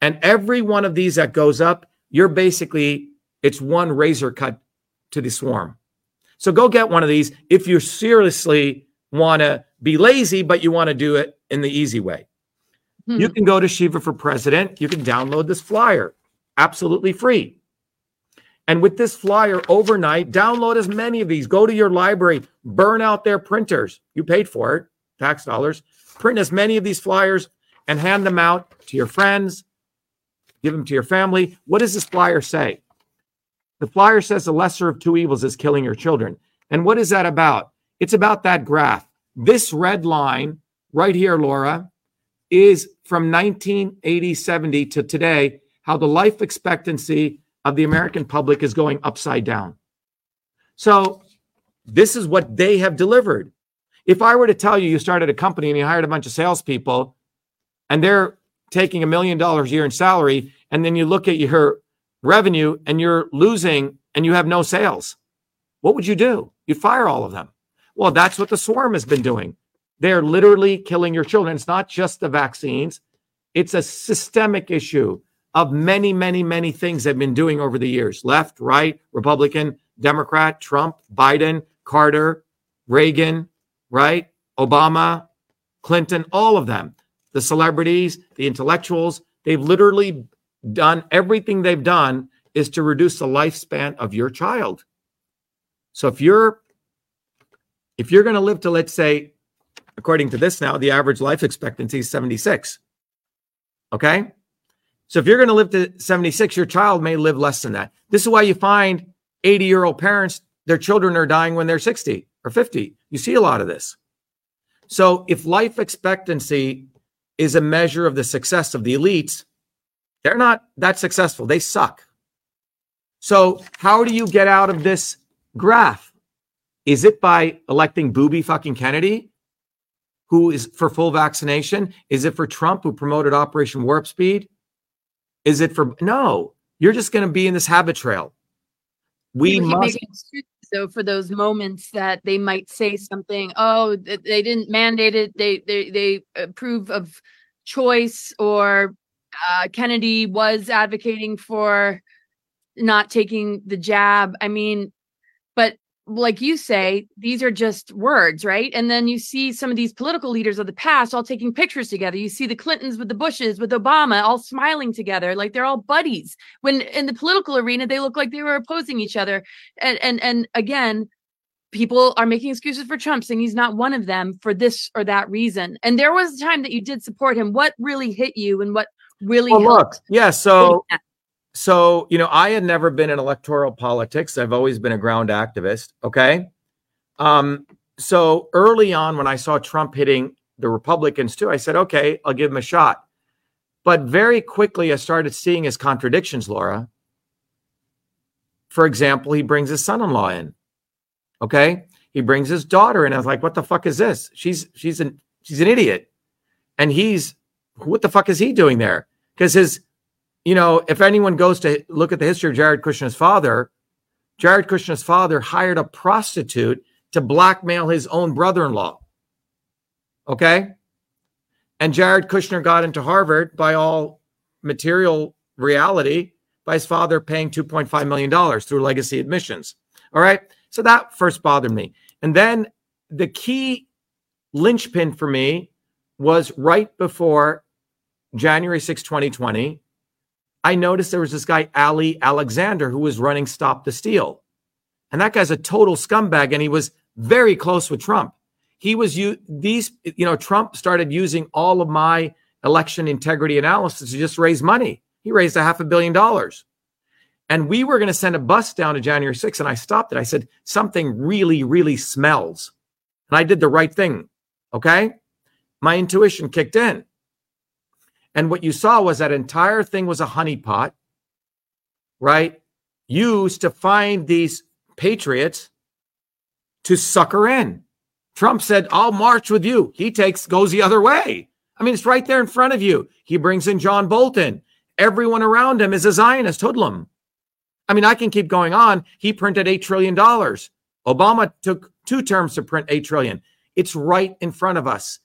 And every one of these that goes up, you're basically, it's one razor cut to the swarm. So go get one of these if you seriously want to be lazy, but you want to do it in the easy way. Hmm. You can go to Shiva for President. You can download this flyer absolutely free. And with this flyer overnight, download as many of these. Go to your library, burn out their printers. You paid for it, tax dollars. Print as many of these flyers and hand them out to your friends, give them to your family. What does this flyer say? The flyer says the lesser of two evils is killing your children. And what is that about? It's about that graph. This red line right here, Laura, is from 1980 70 to today, how the life expectancy of the American public is going upside down. So, this is what they have delivered. If I were to tell you you started a company and you hired a bunch of salespeople and they're taking a million dollars a year in salary, and then you look at your revenue and you're losing and you have no sales, what would you do? You'd fire all of them. Well, that's what the swarm has been doing. They're literally killing your children. It's not just the vaccines, it's a systemic issue of many, many, many things they've been doing over the years left, right, Republican, Democrat, Trump, Biden, Carter, Reagan, right, Obama, Clinton, all of them, the celebrities, the intellectuals, they've literally done everything they've done is to reduce the lifespan of your child. So if you're if you're going to live to, let's say, according to this now, the average life expectancy is 76. Okay. So if you're going to live to 76, your child may live less than that. This is why you find 80 year old parents, their children are dying when they're 60 or 50. You see a lot of this. So if life expectancy is a measure of the success of the elites, they're not that successful. They suck. So how do you get out of this graph? Is it by electing Booby fucking Kennedy, who is for full vaccination? Is it for Trump, who promoted Operation Warp Speed? Is it for no? You're just going to be in this habit trail. We must. So for those moments that they might say something, oh, they didn't mandate it. They they they approve of choice, or uh, Kennedy was advocating for not taking the jab. I mean, but like you say, these are just words, right? And then you see some of these political leaders of the past all taking pictures together. You see the Clintons with the Bushes, with Obama, all smiling together, like they're all buddies. When in the political arena, they look like they were opposing each other. And and and again, people are making excuses for Trump, saying he's not one of them for this or that reason. And there was a time that you did support him. What really hit you, and what really well, look, yeah. So so, you know, I had never been in electoral politics. I've always been a ground activist. Okay. Um, so early on, when I saw Trump hitting the Republicans too, I said, okay, I'll give him a shot. But very quickly, I started seeing his contradictions, Laura. For example, he brings his son in law in. Okay. He brings his daughter in. I was like, what the fuck is this? She's she's an she's an idiot. And he's what the fuck is he doing there? Because his you know, if anyone goes to look at the history of Jared Kushner's father, Jared Kushner's father hired a prostitute to blackmail his own brother in law. Okay. And Jared Kushner got into Harvard by all material reality by his father paying $2.5 million through legacy admissions. All right. So that first bothered me. And then the key linchpin for me was right before January 6, 2020, I noticed there was this guy, Ali Alexander, who was running Stop the Steal. And that guy's a total scumbag. And he was very close with Trump. He was you these you know Trump started using all of my election integrity analysis to just raise money. He raised a half a billion dollars. And we were going to send a bus down to January 6th. And I stopped it. I said, something really, really smells. And I did the right thing. Okay. My intuition kicked in. And what you saw was that entire thing was a honeypot, right? Used to find these patriots to sucker in. Trump said, I'll march with you. He takes, goes the other way. I mean, it's right there in front of you. He brings in John Bolton. Everyone around him is a Zionist hoodlum. I mean, I can keep going on. He printed $8 trillion. Obama took two terms to print 8 trillion. It's right in front of us.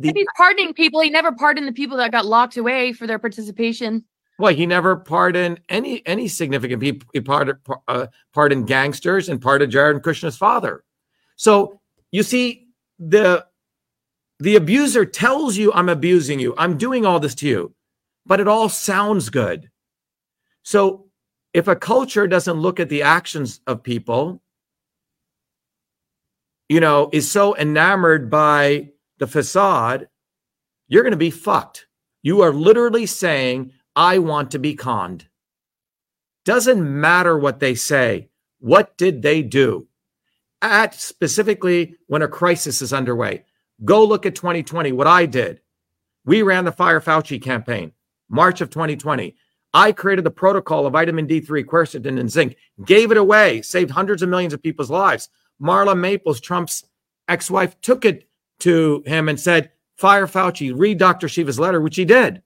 The, he's pardoning people. He never pardoned the people that got locked away for their participation. Well, he never pardoned any any significant people. He pardoned, uh, pardoned gangsters and pardoned Jared Kushner's father. So you see, the the abuser tells you, "I'm abusing you. I'm doing all this to you," but it all sounds good. So if a culture doesn't look at the actions of people, you know, is so enamored by the facade, you're going to be fucked. You are literally saying, I want to be conned. Doesn't matter what they say. What did they do? At specifically when a crisis is underway. Go look at 2020, what I did. We ran the Fire Fauci campaign, March of 2020. I created the protocol of vitamin D3, quercetin, and zinc, gave it away, saved hundreds of millions of people's lives. Marla Maples, Trump's ex wife, took it to him and said, Fire Fauci, read Dr. Shiva's letter, which he did.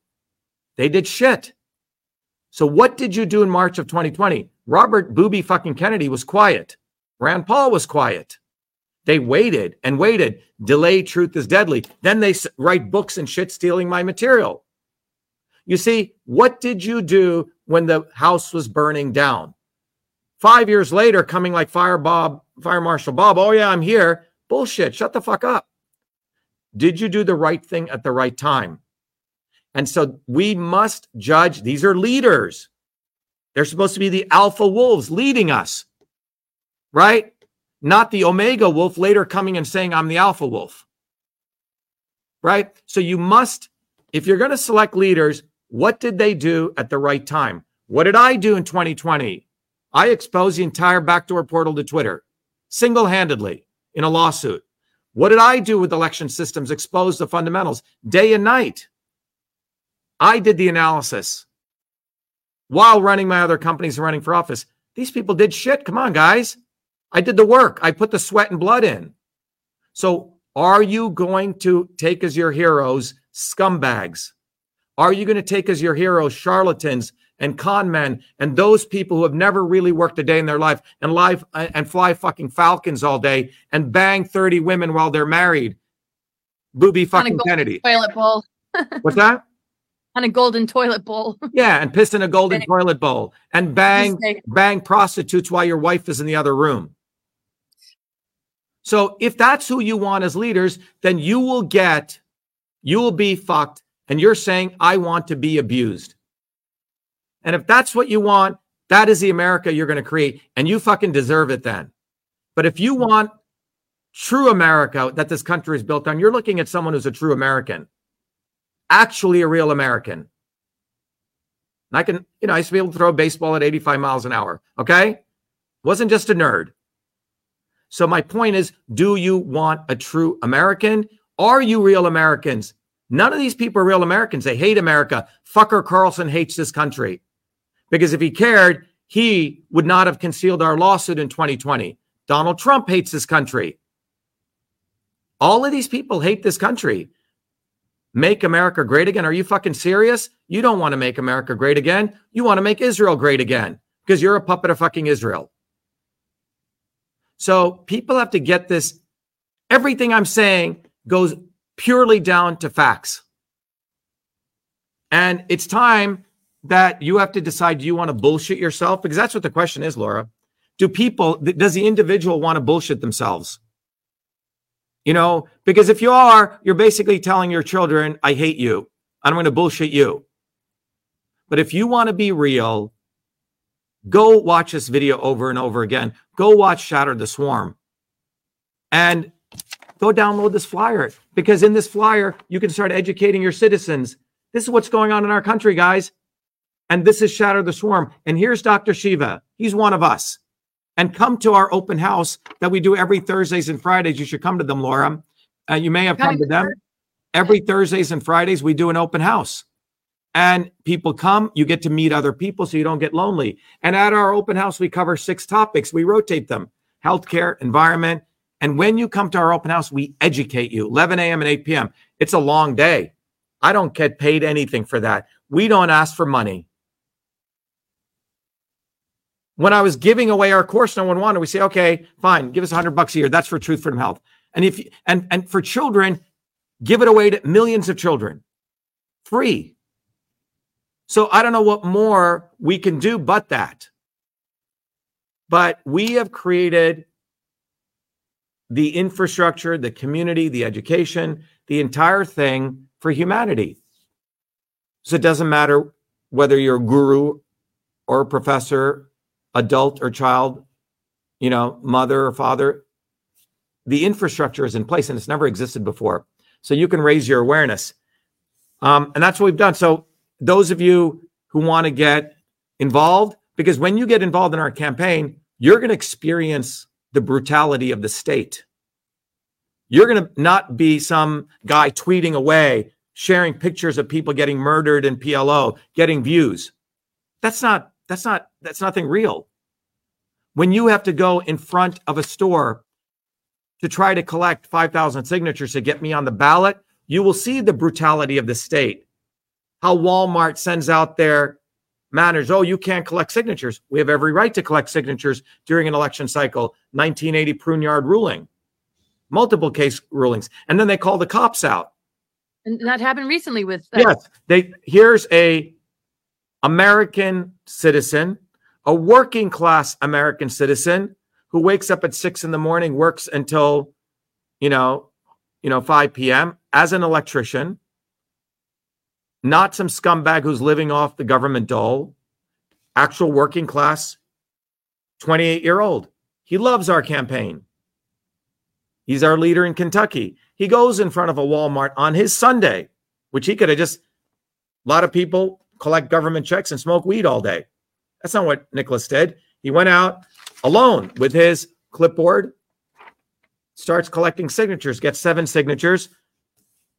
They did shit. So what did you do in March of 2020? Robert Booby fucking Kennedy was quiet. Rand Paul was quiet. They waited and waited. Delay truth is deadly. Then they write books and shit stealing my material. You see, what did you do when the house was burning down? Five years later, coming like Fire Bob, Fire Marshal Bob, oh yeah, I'm here. Bullshit. Shut the fuck up. Did you do the right thing at the right time? And so we must judge. These are leaders. They're supposed to be the alpha wolves leading us, right? Not the omega wolf later coming and saying, I'm the alpha wolf, right? So you must, if you're going to select leaders, what did they do at the right time? What did I do in 2020? I exposed the entire backdoor portal to Twitter single handedly in a lawsuit. What did I do with election systems? Expose the fundamentals day and night. I did the analysis while running my other companies and running for office. These people did shit. Come on, guys. I did the work. I put the sweat and blood in. So, are you going to take as your heroes scumbags? Are you going to take as your heroes charlatans and con men and those people who have never really worked a day in their life and live uh, and fly fucking falcons all day and bang 30 women while they're married. Booby fucking Kennedy. Toilet bowl. What's that? On a golden toilet bowl. yeah, and piss in a golden toilet bowl and bang bang prostitutes while your wife is in the other room. So if that's who you want as leaders, then you will get you will be fucked and you're saying I want to be abused. And if that's what you want, that is the America you're going to create. And you fucking deserve it then. But if you want true America that this country is built on, you're looking at someone who's a true American, actually a real American. And I can, you know, I used to be able to throw a baseball at 85 miles an hour. Okay. Wasn't just a nerd. So my point is do you want a true American? Are you real Americans? None of these people are real Americans. They hate America. Fucker Carlson hates this country. Because if he cared, he would not have concealed our lawsuit in 2020. Donald Trump hates this country. All of these people hate this country. Make America great again. Are you fucking serious? You don't want to make America great again. You want to make Israel great again because you're a puppet of fucking Israel. So people have to get this. Everything I'm saying goes purely down to facts. And it's time that you have to decide do you want to bullshit yourself? Because that's what the question is, Laura. Do people, does the individual want to bullshit themselves? You know, because if you are, you're basically telling your children, I hate you. I'm going to bullshit you. But if you want to be real, go watch this video over and over again. Go watch Shatter the Swarm. And go download this flyer because in this flyer, you can start educating your citizens. This is what's going on in our country, guys. And this is Shatter the Swarm. And here's Dr. Shiva. He's one of us. And come to our open house that we do every Thursdays and Fridays. You should come to them, Laura. Uh, you may have come to them. Every Thursdays and Fridays, we do an open house. And people come, you get to meet other people so you don't get lonely. And at our open house, we cover six topics. We rotate them healthcare, environment. And when you come to our open house, we educate you 11 a.m. and 8 p.m. It's a long day. I don't get paid anything for that. We don't ask for money. When I was giving away our course, no one wanted. We say, okay, fine, give us hundred bucks a year. That's for Truth, Freedom, Health. And if you, and and for children, give it away to millions of children, free. So I don't know what more we can do but that. But we have created the infrastructure, the community, the education, the entire thing for humanity. So it doesn't matter whether you're a guru or a professor, adult or child, you know, mother or father. The infrastructure is in place and it's never existed before. So you can raise your awareness. Um, and that's what we've done. So those of you who want to get involved, because when you get involved in our campaign, you're going to experience the brutality of the state. You're going to not be some guy tweeting away, sharing pictures of people getting murdered in PLO, getting views. That's not that's not that's nothing real. When you have to go in front of a store to try to collect 5,000 signatures to get me on the ballot, you will see the brutality of the state. How Walmart sends out their manners. Oh, you can't collect signatures. We have every right to collect signatures during an election cycle. 1980 Pruneyard ruling, multiple case rulings, and then they call the cops out. And that happened recently with. Uh, yes, they here's a American citizen, a working class American citizen who wakes up at six in the morning, works until, you know, you know, 5 p.m. as an electrician, not some scumbag who's living off the government dole, actual working class 28 year old. He loves our campaign. He's our leader in Kentucky. He goes in front of a Walmart on his Sunday, which he could have just, a lot of people collect government checks and smoke weed all day. That's not what Nicholas did. He went out alone with his clipboard, starts collecting signatures, gets seven signatures,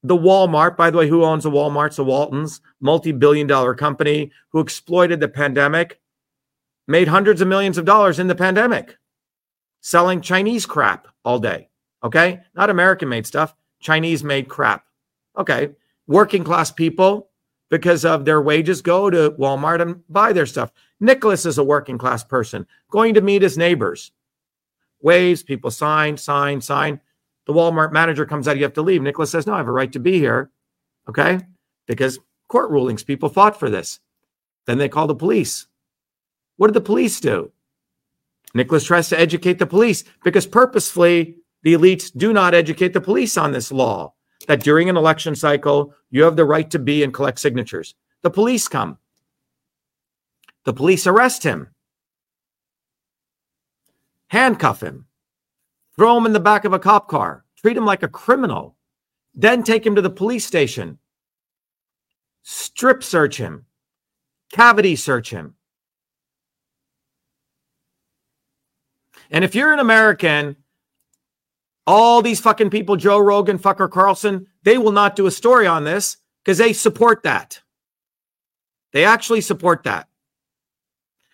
the Walmart, by the way, who owns the Walmarts? The Waltons, multi-billion dollar company who exploited the pandemic, made hundreds of millions of dollars in the pandemic, selling Chinese crap all day. Okay, not American made stuff, Chinese made crap. Okay, working class people because of their wages go to Walmart and buy their stuff. Nicholas is a working class person going to meet his neighbors. Waves, people sign, sign, sign. The Walmart manager comes out, you have to leave. Nicholas says, No, I have a right to be here. Okay. Because court rulings, people fought for this. Then they call the police. What did the police do? Nicholas tries to educate the police because purposefully the elites do not educate the police on this law that during an election cycle, you have the right to be and collect signatures. The police come. The police arrest him, handcuff him, throw him in the back of a cop car, treat him like a criminal, then take him to the police station, strip search him, cavity search him. And if you're an American, all these fucking people, Joe Rogan, Fucker Carlson, they will not do a story on this because they support that. They actually support that.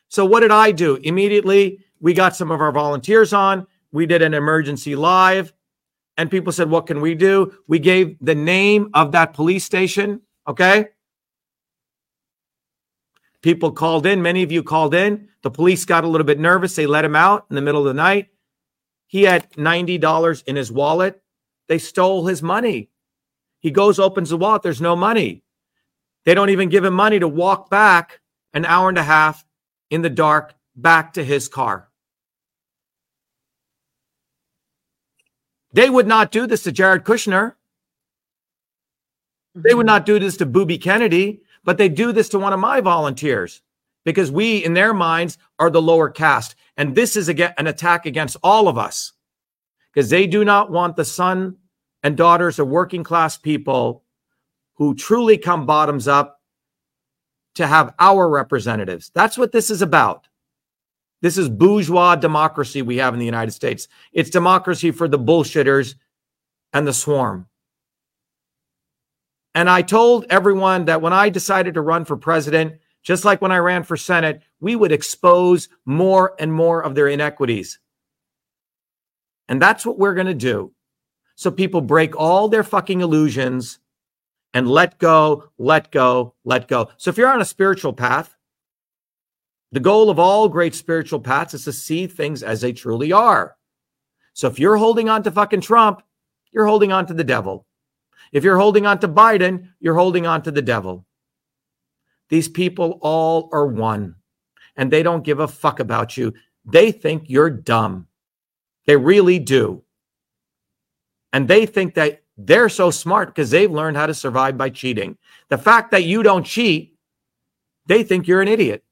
So what did I do? Immediately, we got some of our volunteers on we did an emergency live and people said, What can we do? We gave the name of that police station. Okay. People called in. Many of you called in. The police got a little bit nervous. They let him out in the middle of the night. He had $90 in his wallet. They stole his money. He goes, opens the wallet. There's no money. They don't even give him money to walk back an hour and a half in the dark back to his car. They would not do this to Jared Kushner. They would mm-hmm. not do this to Booby Kennedy, but they do this to one of my volunteers because we, in their minds, are the lower caste. And this is again an attack against all of us. because they do not want the son and daughters of working class people who truly come bottoms up to have our representatives. That's what this is about. This is bourgeois democracy we have in the United States. It's democracy for the bullshitters and the swarm. And I told everyone that when I decided to run for president, just like when I ran for Senate, we would expose more and more of their inequities. And that's what we're going to do. So people break all their fucking illusions and let go, let go, let go. So if you're on a spiritual path, the goal of all great spiritual paths is to see things as they truly are. So if you're holding on to fucking Trump, you're holding on to the devil. If you're holding on to Biden, you're holding on to the devil. These people all are one, and they don't give a fuck about you. They think you're dumb. They really do. And they think that they're so smart because they've learned how to survive by cheating. The fact that you don't cheat, they think you're an idiot.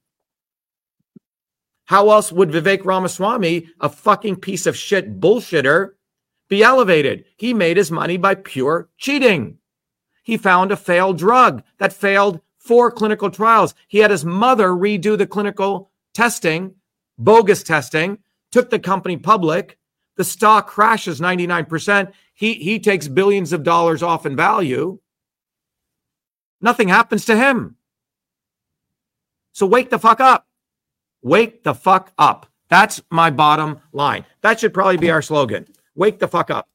How else would Vivek Ramaswamy, a fucking piece of shit bullshitter, be elevated? He made his money by pure cheating. He found a failed drug that failed four clinical trials. He had his mother redo the clinical testing, bogus testing, took the company public. The stock crashes 99%. He, he takes billions of dollars off in value. Nothing happens to him. So wake the fuck up. Wake the fuck up. That's my bottom line. That should probably be our slogan. Wake the fuck up.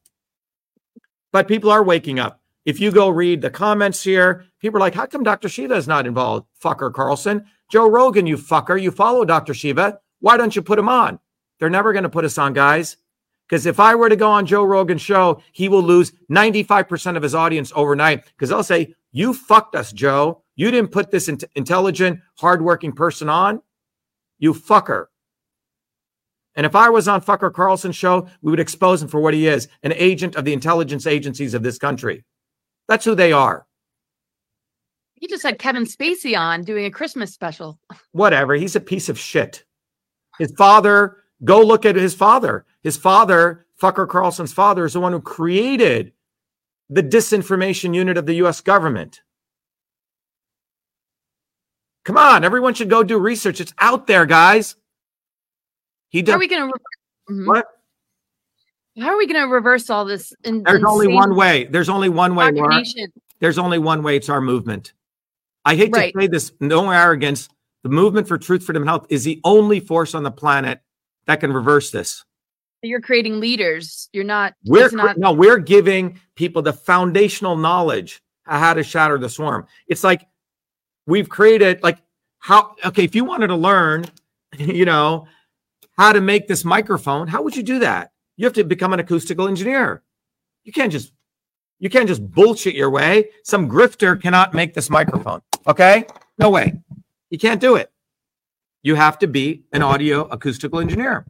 But people are waking up. If you go read the comments here, people are like, how come Dr. Shiva is not involved? Fucker Carlson. Joe Rogan, you fucker. You follow Dr. Shiva. Why don't you put him on? They're never going to put us on, guys. Because if I were to go on Joe Rogan's show, he will lose 95% of his audience overnight. Because they'll say, You fucked us, Joe. You didn't put this in- intelligent, hardworking person on. You fucker. And if I was on Fucker Carlson's show, we would expose him for what he is an agent of the intelligence agencies of this country. That's who they are. You just had Kevin Spacey on doing a Christmas special. Whatever. He's a piece of shit. His father, go look at his father. His father, Fucker Carlson's father, is the one who created the disinformation unit of the US government. Come on, everyone should go do research. It's out there, guys. He does are we going to? Mm-hmm. what? How are we going to reverse all this? In, There's only one way. There's only one way, Laura. There's only one way. It's our movement. I hate Right. to say this, no arrogance. The movement for truth, freedom, and health is the only force on the planet that can reverse this. You're creating leaders. You're not. We're it's not. no, we're giving people the foundational knowledge how to shatter the swarm. It's like we've created like how okay, if you wanted to learn, you know, how to make this microphone, how would you do that? You have to become an acoustical engineer. You can't just you can't just bullshit your way. Some grifter cannot make this microphone. Okay? No way. You can't do it. You have to be an audio acoustical engineer.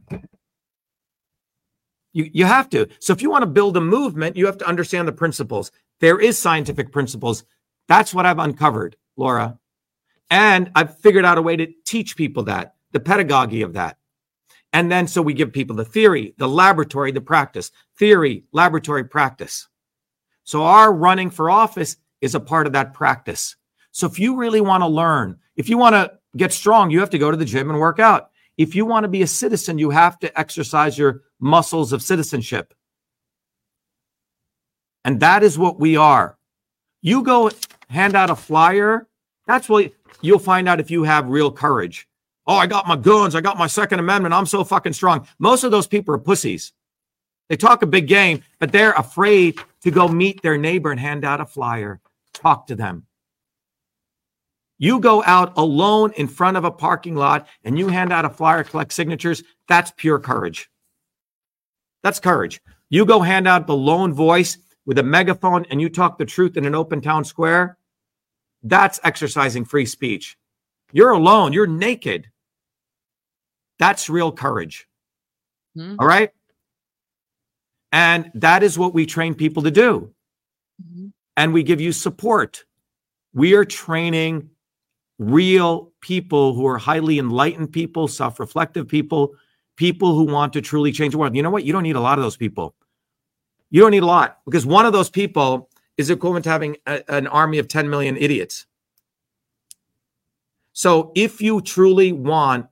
You, you have to. So if you want to build a movement, you have to understand the principles. There is scientific principles. That's what I've uncovered, Laura. And I've figured out a way to teach people that, the pedagogy of that. And then so we give people the theory, the laboratory, the practice, theory, laboratory, practice. So our running for office is a part of that practice. So if you really want to learn, if you want to get strong, you have to go to the gym and work out. If you want to be a citizen, you have to exercise your muscles of citizenship. And that is what we are. You go hand out a flyer, that's what you'll find out if you have real courage. Oh, I got my guns, I got my Second Amendment, I'm so fucking strong. Most of those people are pussies. They talk a big game, but they're afraid to go meet their neighbor and hand out a flyer, talk to them. You go out alone in front of a parking lot and you hand out a flyer, collect signatures. That's pure courage. That's courage. You go hand out the lone voice with a megaphone and you talk the truth in an open town square. That's exercising free speech. You're alone, you're naked. That's real courage. Mhm. All right. And that is what we train people to do Mhm. and we give you support. We are training real people who are highly enlightened people, self reflective people, people who want to truly change the world. You know what? You don't need a lot of those people. You don't need a lot because one of those people is equivalent to having a- an army of 10 million idiots. So if you truly want,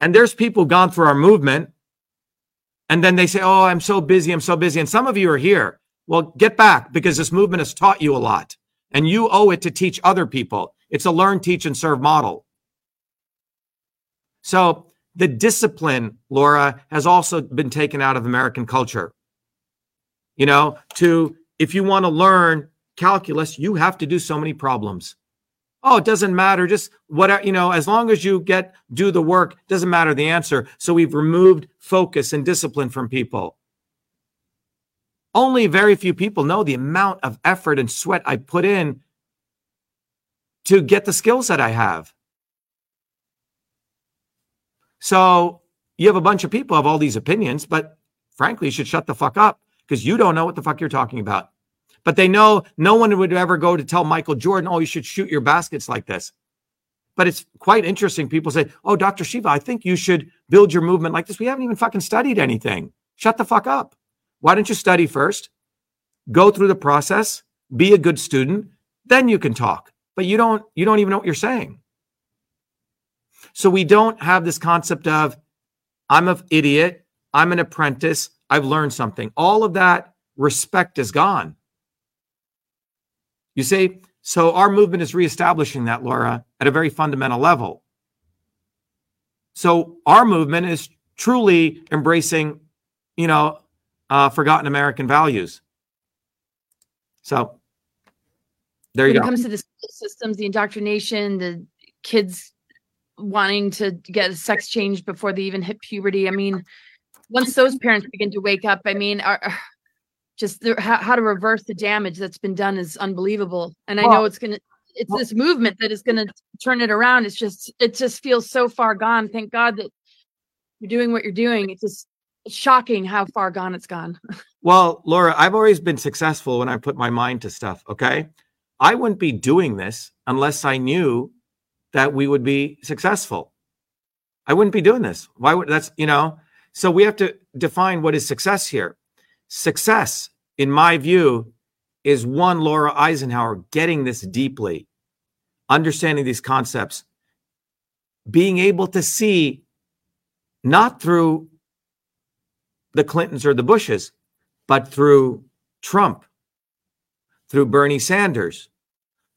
and there's people gone through our movement, and then they say, Oh, I'm so busy, I'm so busy. And some of you are here. Well, get back because this movement has taught you a lot, and you owe it to teach other people. It's a learn, teach, and serve model. So the discipline, Laura, has also been taken out of American culture. You know, to if you want to learn calculus, you have to do so many problems. Oh, it doesn't matter. Just what you know, as long as you get do the work, doesn't matter the answer. So we've removed focus and discipline from people. Only very few people know the amount of effort and sweat I put in to get the skills that I have. So you have a bunch of people have all these opinions, but frankly, you should shut the fuck up because you don't know what the fuck you're talking about. But they know no one would ever go to tell Michael Jordan, oh, you should shoot your baskets like this. But it's quite interesting. People say, oh, Dr. Shiva, I think you should build your movement like this. We haven't even fucking studied anything. Shut the fuck up. Why don't you study first? Go through the process, be a good student, then you can talk. But you don't you don't even know what you're saying. So we don't have this concept of I'm an idiot, I'm an apprentice, I've learned something. All of that respect is gone. You see, so our movement is reestablishing that, Laura, at a very fundamental level. So our movement is truly embracing, you know, uh, forgotten American values. So there you when go. When it comes to the school systems, the indoctrination, the kids wanting to get a sex change before they even hit puberty. I mean, once those parents begin to wake up, I mean, are just the, how, how to reverse the damage that's been done is unbelievable. And I know it's gonna, it's this movement that is gonna turn it around. It's just, it just feels so far gone. Thank God that you're doing what you're doing. It's just it's shocking how far gone it's gone. Well, Laura, I've always been successful when I put my mind to stuff. Okay. I wouldn't be doing this unless I knew that we would be successful. I wouldn't be doing this. Why would that's, you know? So we have to define what is success here. Success, in my view, is one Laura Eisenhower getting this deeply, understanding these concepts, being able to see not through the Clintons or the Bushes, but through Trump, through Bernie Sanders,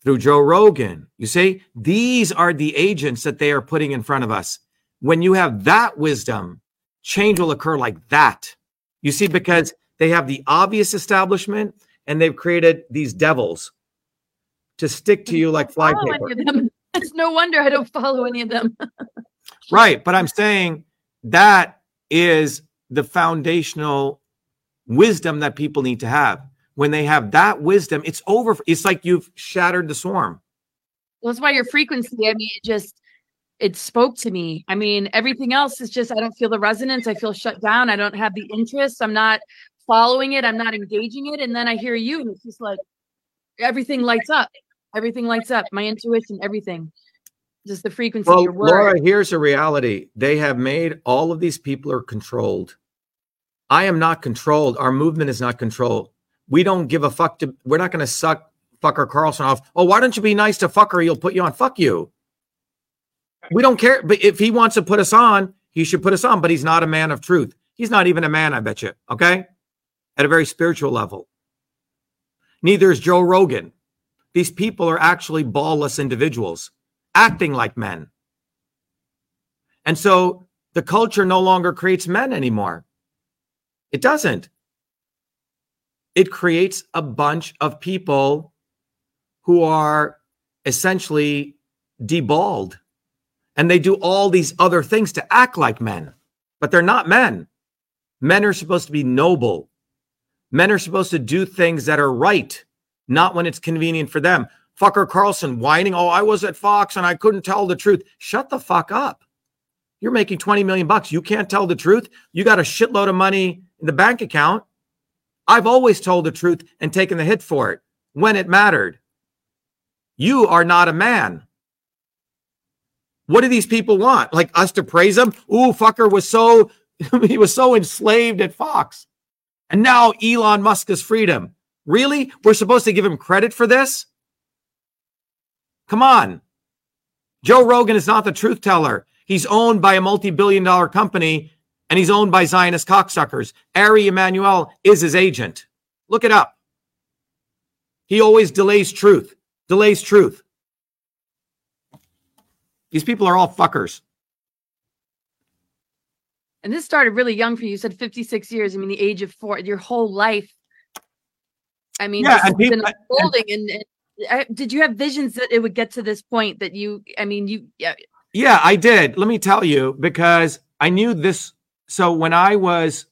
through Joe Rogan. You see, these are the agents that they are putting in front of us. When you have that wisdom, change will occur like that. You see, because they have the obvious establishment and they've created these devils to stick to you like flypaper. any of them. It's no wonder I don't follow any of them. Right. But I'm saying that is the foundational wisdom that people need to have. When they have that wisdom, it's over. It's like you've shattered the swarm. Well, that's why your frequency, I mean, it just it spoke to me. I mean, everything else is just I don't feel the resonance. I feel shut down. I don't have the interest. I'm not following it. I'm not engaging it. And then I hear you, and it's just like everything lights up. Everything lights up. My intuition, everything. Just the frequency of Well. Laura, here's a reality. They have made all of these people are controlled. I am not controlled. Our movement is not controlled. We don't give a fuck to, we're not going to suck fucker Carlson off. Oh, why don't you be nice to fucker? He'll put you on. Fuck you. We don't care. But if he wants to put us on, he should put us on. But he's not a man of truth. He's not even a man, I bet you. Okay. At a very spiritual level. Neither is Joe Rogan. These people are actually ballless individuals acting like men. And so the culture no longer creates men anymore. It doesn't. It creates a bunch of people who are essentially deballed and they do all these other things to act like men, but they're not men. Men are supposed to be noble. Men are supposed to do things that are right, not when it's convenient for them. Fucker Carlson whining, oh, I was at Fox and I couldn't tell the truth. Shut the fuck up. You're making 20 million bucks. You can't tell the truth. You got a shitload of money in the bank account. I've always told the truth and taken the hit for it when it mattered. You are not a man. What do these people want? Like us to praise him? Ooh, fucker was so he was so enslaved at Fox. And now Elon Musk has freedom. Really? We're supposed to give him credit for this? Come on. Joe Rogan is not the truth teller. He's owned by a multi billion dollar company and he's owned by Zionist cocksuckers. Ari Emanuel is his agent. Look it up. He always delays truth, delays truth. These people are all fuckers. And this started really young for you. You said 56 years. I mean, the age of four, your whole life. I mean, Yeah, and people- and- unfolding. And, and uh, did you have visions that it would get to this point that you, I mean, you, yeah, Yeah, I did. Let me tell you, because I knew this. So when I was,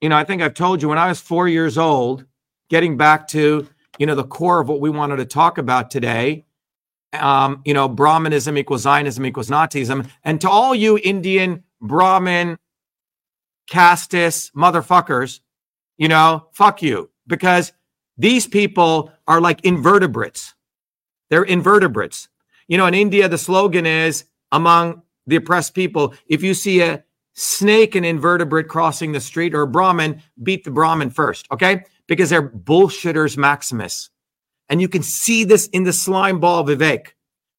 you know, I think I've told you when I was four years old, getting back to, you know, the core of what we wanted to talk about today, um, you know, Brahmanism equals Zionism equals Nazism. And to all you Indian Brahmin casteist motherfuckers, you know, fuck you, because these people are like invertebrates. They're invertebrates. You know, in India, the slogan is among the oppressed people if you see a snake and invertebrate crossing the street or a Brahmin, beat the Brahmin first, okay? Because they're bullshitters Maximus. And you can see this in the slime ball Vivek,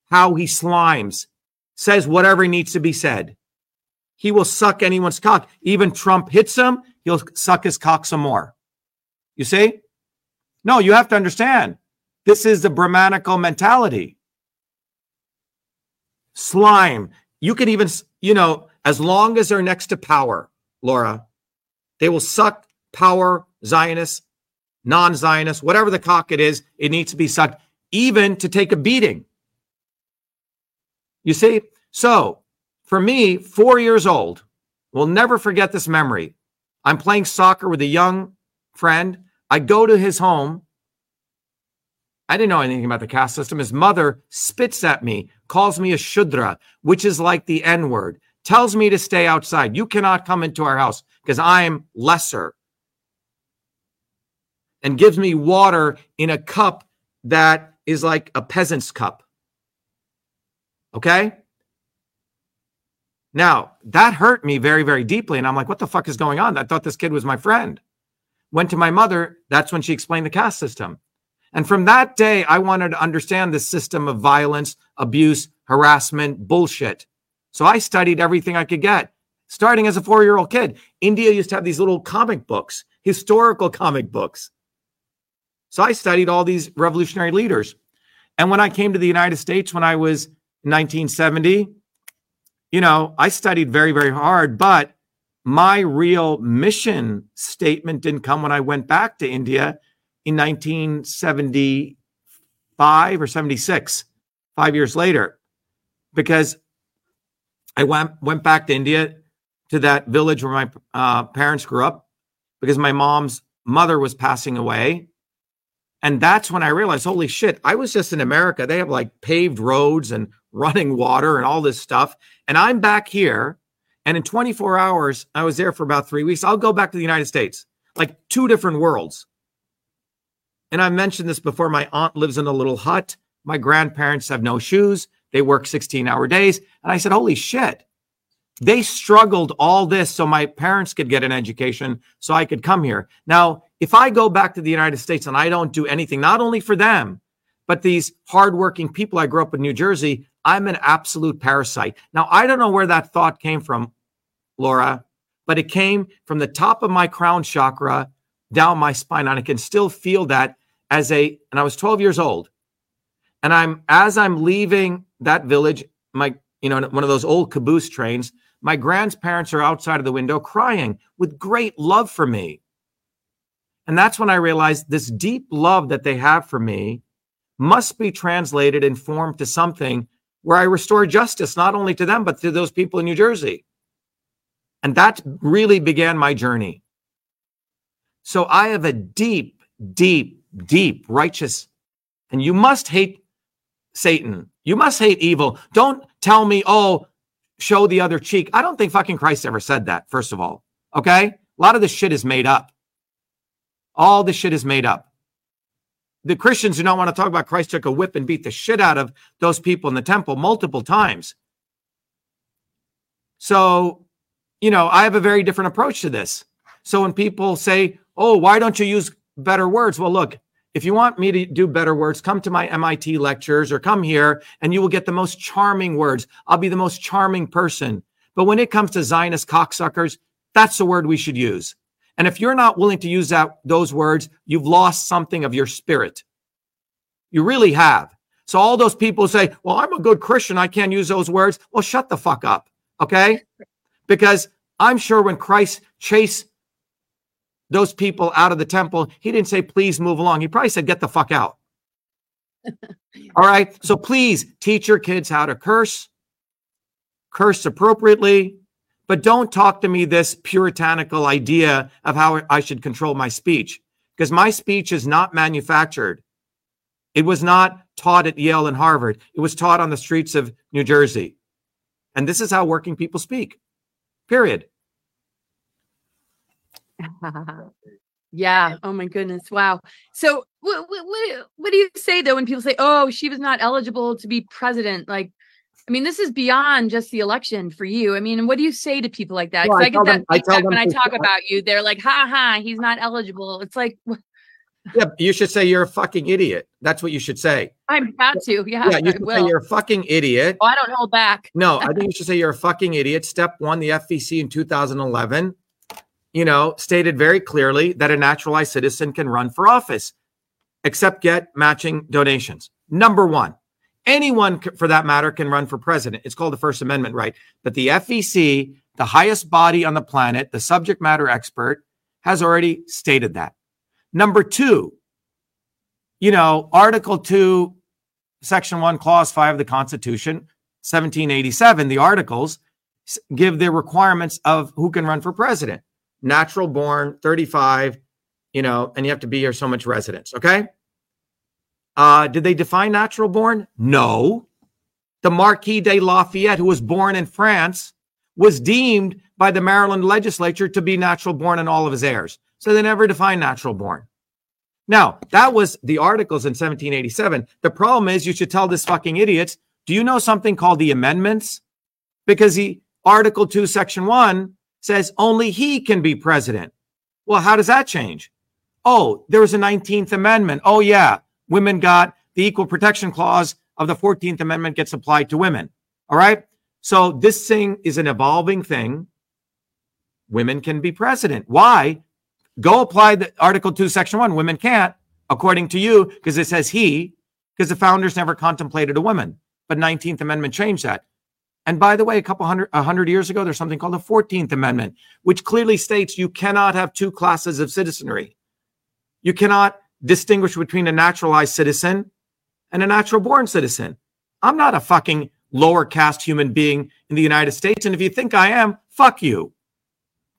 how he slimes, says whatever needs to be said. He will suck anyone's cock. Even Trump hits him, he'll suck his cock some more. You see? No, you have to understand. This is the Brahmanical mentality slime. You can even, you know, as long as they're next to power, Laura, they will suck power, Zionists, non Zionists, whatever the cock it is, it needs to be sucked, even to take a beating. You see? So for me, four years old, will never forget this memory. I'm playing soccer with a young friend. I go to his home. I didn't know anything about the caste system. His mother spits at me, calls me a Shudra, which is like the N word, tells me to stay outside. You cannot come into our house because I'm lesser. And gives me water in a cup that is like a peasant's cup. Okay? Now, that hurt me very, very deeply. And I'm like, what the fuck is going on? I thought this kid was my friend. Went to my mother. That's when she explained the caste system. And from that day, I wanted to understand the system of violence, abuse, harassment, bullshit. So I studied everything I could get, starting as a four year old kid. India used to have these little comic books, historical comic books. So I studied all these revolutionary leaders. And when I came to the United States when I was 1970, you know, I studied very, very hard, but my real mission statement didn't come when I went back to India in 1975 or 76, five years later, because I went went back to India to that village where my uh, parents grew up, because my mom's mother was passing away, and that's when I realized, holy shit, I was just in America. They have like paved roads and running water and all this stuff, and I'm back here. And in 24 hours, I was there for about three weeks. I'll go back to the United States, like two different worlds. And I mentioned this before. My aunt lives in a little hut. My grandparents have no shoes. They work 16 hour days. And I said, Holy shit. They struggled all this so my parents could get an education so I could come here. Now, if I go back to the United States and I don't do anything, not only for them, but these hardworking people I grew up in New Jersey, I'm an absolute parasite. Now, I don't know where that thought came from, Laura, but it came from the top of my crown chakra down my spine. And I can still feel that as a, and I was 12 years old. And I'm, as I'm leaving that village, my, you know, one of those old caboose trains, my grandparents are outside of the window crying with great love for me. And that's when I realized this deep love that they have for me must be translated and formed to something where I restore justice, not only to them, but to those people in New Jersey. And that really began my journey. So I have a deep, deep, deep righteous, and you must hate Satan. You must hate evil. Don't tell me, oh, show the other cheek. I don't think fucking Christ ever said that, first of all. Okay? A lot of this shit is made up. All this shit is made up. The Christians do not want to talk about Christ took a whip and beat the shit out of those people in the temple multiple times. So, you know, I have a very different approach to this. So when people say, "Oh, why don't you use better words?" Well, look, if you want me to do better words, come to my MIT lectures or come here and you will get the most charming words. I'll be the most charming person. But when it comes to Zionist cocksuckers, that's the word we should use. And if you're not willing to use that those words, you've lost something of your spirit. You really have. So all those people say, "Well, I'm a good Christian, I can't use those words." Well, shut the fuck up. Okay? Because I'm sure when Christ chased those people out of the temple, he didn't say, please move along. He probably said, get the fuck out. All right. So please teach your kids how to curse, curse appropriately, but don't talk to me this puritanical idea of how I should control my speech because my speech is not manufactured. It was not taught at Yale and Harvard. It was taught on the streets of New Jersey. And this is how working people speak, period. yeah. Oh my goodness. Wow. So what, what what do you say though when people say, "Oh, she was not eligible to be president"? Like, I mean, this is beyond just the election for you. I mean, what do you say to people like that? Well, I, I, get that them, I when I talk about you. They're like, "Ha ha, he's not eligible." It's like. Yeah, you should say you're a fucking idiot. That's what you should say. I'm about to. Yeah, yeah. You say you're a fucking idiot. Oh, I don't hold back. no, I think you should say you're a fucking idiot. Step one, the FEC in 2011 you know, stated very clearly that a naturalized citizen can run for office, except get matching donations. Number one, anyone for that matter can run for president. It's called the First Amendment right. But the FEC, the highest body on the planet, the subject matter expert, has already stated that. Number two, you know, Article 2, Section 1, Clause 5 of the Constitution, 1787, the articles give the requirements of who can run for president natural born, 35, you know, and you have to be here so much residence. Okay. Uh, did they define natural born? No. The Marquis de Lafayette, who was born in France, was deemed by the Maryland legislature to be natural born and all of his heirs. So they never defined natural born. Now, that was the articles in 1787. The problem is you should tell this fucking idiots, do you know something called the amendments? Because the Article 2, Section 1 says only he can be president. Well, how does that change? Oh, there was a 19th Amendment. Oh, yeah, women got the Equal Protection Clause of the 14th Amendment gets applied to women. All right. So this thing is an evolving thing. Women can be president. Why? Go apply the Article 2, Section 1. Women can't, according to you, because it says he, because the founders never contemplated a woman. But 19th Amendment changed that. And by the way, a couple hundred, a hundred years ago, there's something called the 14th Amendment, which clearly states you cannot have two classes of citizenry. You cannot distinguish between a naturalized citizen and a natural born citizen. I'm not a fucking lower caste human being in the United States. And if you think I am, fuck you.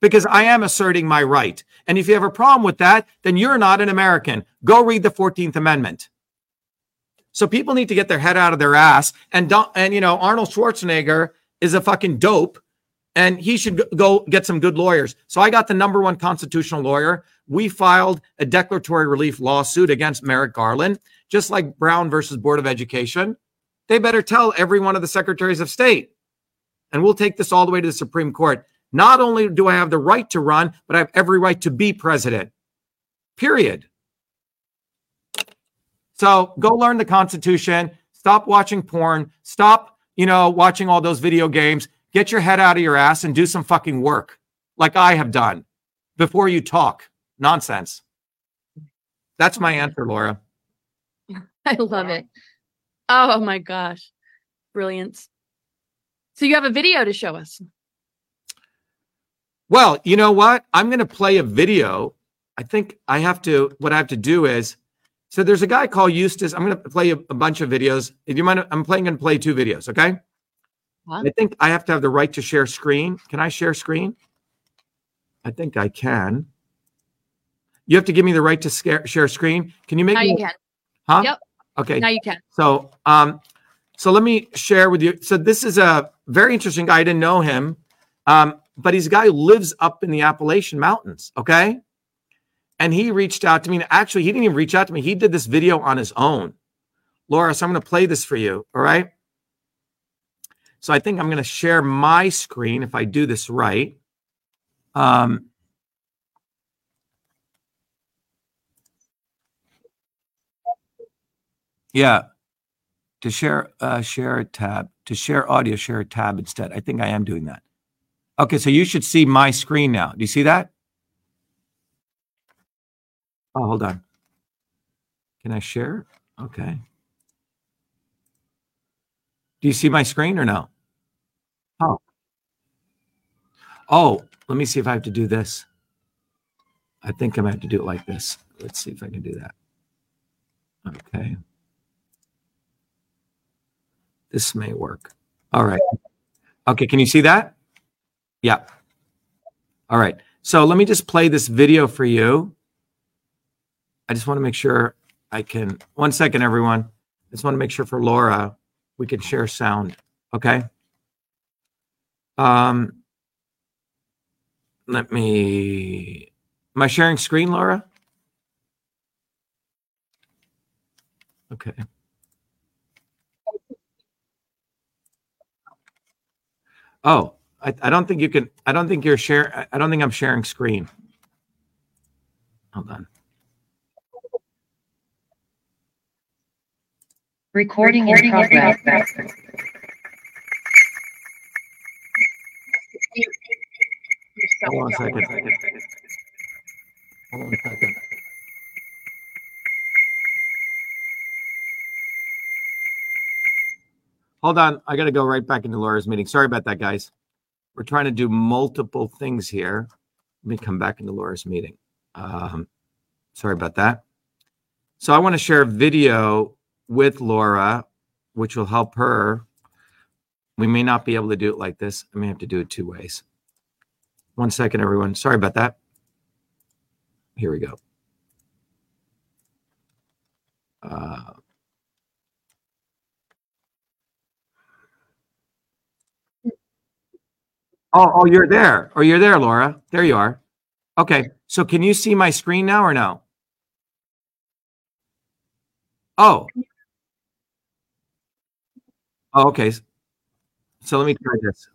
Because I am asserting my right. And if you have a problem with that, then you're not an American. Go read the 14th Amendment. So people need to get their head out of their ass. And don't, and you know, Arnold Schwarzenegger is a fucking dope, and he should go get some good lawyers. So I got the number one constitutional lawyer. We filed a declaratory relief lawsuit against Merrick Garland, just like Brown versus Board of Education. They better tell every one of the secretaries of state. And we'll take this all the way to the Supreme Court. Not only do I have the right to run, but I have every right to be president. Period. So go learn the Constitution. Stop watching porn. Stop, you know, watching all those video games. Get your head out of your ass and do some fucking work like I have done before you talk nonsense. That's my answer, Laura. I love it. Oh my gosh. Brilliant. So you have a video to show us. Well, you know what? I'm going to play a video. I think I have to, what I have to do is so there's a guy called Eustace. I'm going to play a, a bunch of videos. If you mind, I'm playing and play two videos. Okay. What? I think I have to have the right to share screen. Can I share screen? I think I can. You have to give me the right to scare, share screen. Can you make? Now me, you can. Huh? Yep. Okay. Now you can. So, um, so let me share with you. So this is a very interesting guy. I didn't know him, um, but he's a guy who lives up in the Appalachian Mountains. Okay. And he reached out to me. Actually, he didn't even reach out to me. He did this video on his own. Laura, so I'm going to play this for you. All right. So I think I'm going to share my screen if I do this right. Um, Yeah. To share uh share a tab. To share audio, share a tab instead. I think I am doing that. Okay, so you should see my screen now. Do you see that? Oh, hold on. Can I share? Okay. Do you see my screen or no? Oh. Oh, let me see if I have to do this. I think I might have to do it like this. Let's see if I can do that. Okay. This may work. All right. Okay, can you see that? Yeah. All right. So let me just play this video for you. I just want to make sure I can. One second, everyone. I just want to make sure for Laura we can share sound. Okay. Um, let me. Am I sharing screen, Laura? Okay. Oh, I, I don't think you can. I don't think you're share. I- don't think I'm sharing screen. Hold on. Recording in progress. Hold on a second. Hold on a second. Hold on. I got to go right back into Laura's meeting. Sorry about that, guys. We're trying to do multiple things here. Let me come back into Laura's meeting. Um, sorry about that. So I want to share a video with Laura, which will help her. We may not be able to do it like this. I may have to do it two ways. One second, everyone. Sorry about that. Here we go. Uh, oh, oh, you're there. Oh, you're there, Laura. There you are. Okay. So can you see my screen now or no? Oh. Oh, okay. So let me try this.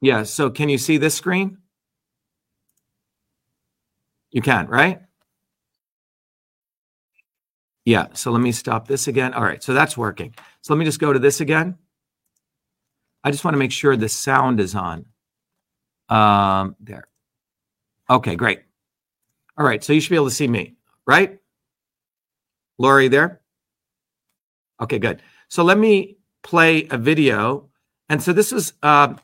Yeah. So can you see this screen? You can, right? Yeah. So let me stop this again. All right. So that's working. So let me just go to this again. I just want to make sure the sound is on. Um, there. Okay, great. All right. So you should be able to see me, right? You there? Okay, good. So let me play a video. And so this is uh,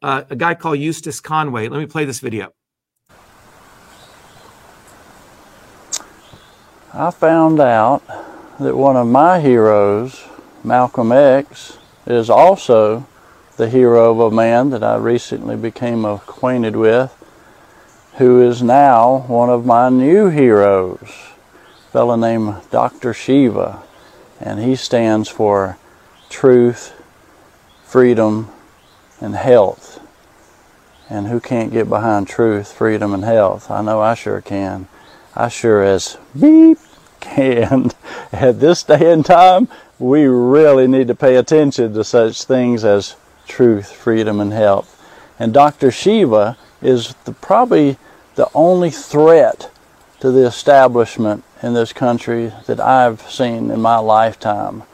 uh, a guy called Eustace Conway. Let me play this video. I found out that one of my heroes, Malcolm X, is also the hero of a man that I recently became acquainted with, who is now one of my new heroes, a fellow named Dr. Shiva, and he stands for truth, freedom, and health. And who can't get behind truth, freedom, and health? I know I sure can. I sure as beep can. At this day and time, we really need to pay attention to such things as truth, freedom, and health. And Dr. Shiva is the, probably the only threat to the establishment in this country that I've seen in my lifetime.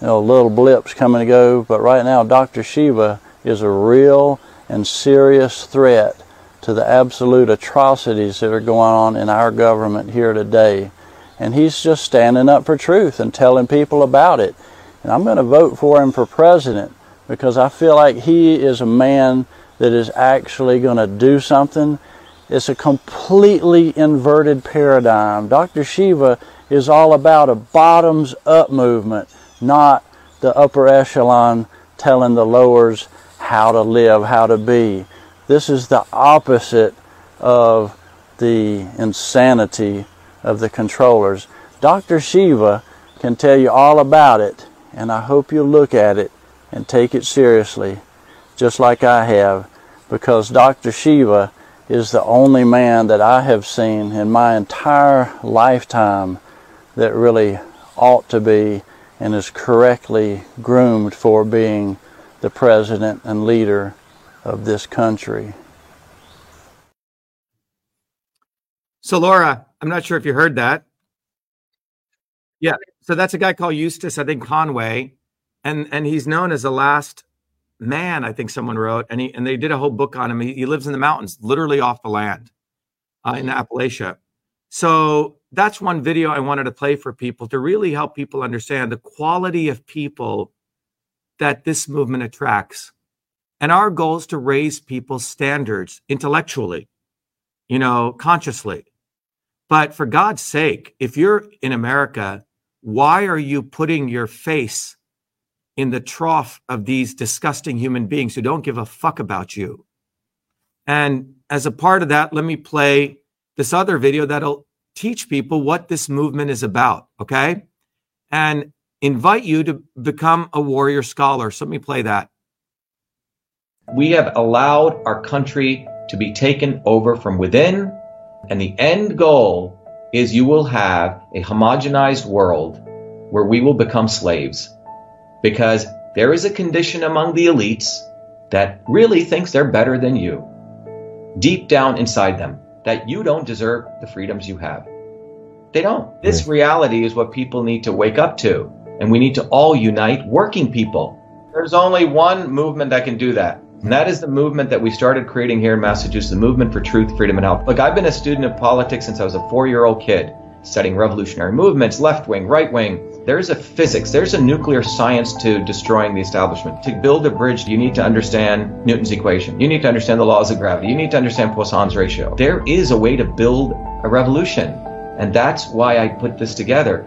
You know, little blips come and go, but right now Dr. Shiva is a real and serious threat to the absolute atrocities that are going on in our government here today. And he's just standing up for truth and telling people about it. And I'm going to vote for him for president because I feel like he is a man that is actually going to do something. It's a completely inverted paradigm. Dr. Shiva is all about a bottoms up movement, not the upper echelon telling the lowers how to live, how to be. This is the opposite of the insanity of the controllers. Dr. Shiva can tell you all about it, and I hope you'll look at it and take it seriously, just like I have, because Dr. Shiva is the only man that I have seen in my entire lifetime that really ought to be and is correctly groomed for being the president and leader of this country. So, Laura, I'm not sure if you heard that. Yeah. So that's a guy called Eustace, I think Conway, and and he's known as the last man. I think someone wrote, and he and they did a whole book on him. He, he lives in the mountains, literally off the land, uh, in Appalachia. So that's one video I wanted to play for people to really help people understand the quality of people that this movement attracts. And our goal is to raise people's standards intellectually, you know, consciously. But for God's sake, if you're in America, why are you putting your face in the trough of these disgusting human beings who don't give a fuck about you? And as a part of that, let me play this other video that'll teach people what this movement is about, okay? And invite you to become a warrior scholar. So let me play that. We have allowed our country to be taken over from within, and the end goal is you will have a homogenized world where we will become slaves. Because there is a condition among the elites that really thinks they're better than you, deep down inside them, that you don't deserve the freedoms you have. They don't. This reality is what people need to wake up to. And we need to all unite working people. There's only one movement that can do that. And that is the movement that we started creating here in Massachusetts, the movement for truth, freedom, and health. Look, I've been a student of politics since I was a four year old kid, studying revolutionary movements, left wing, right wing. There's a physics, there's a nuclear science to destroying the establishment. To build a bridge, you need to understand Newton's equation. You need to understand the laws of gravity. You need to understand Poisson's ratio. There is a way to build a revolution. And that's why I put this together.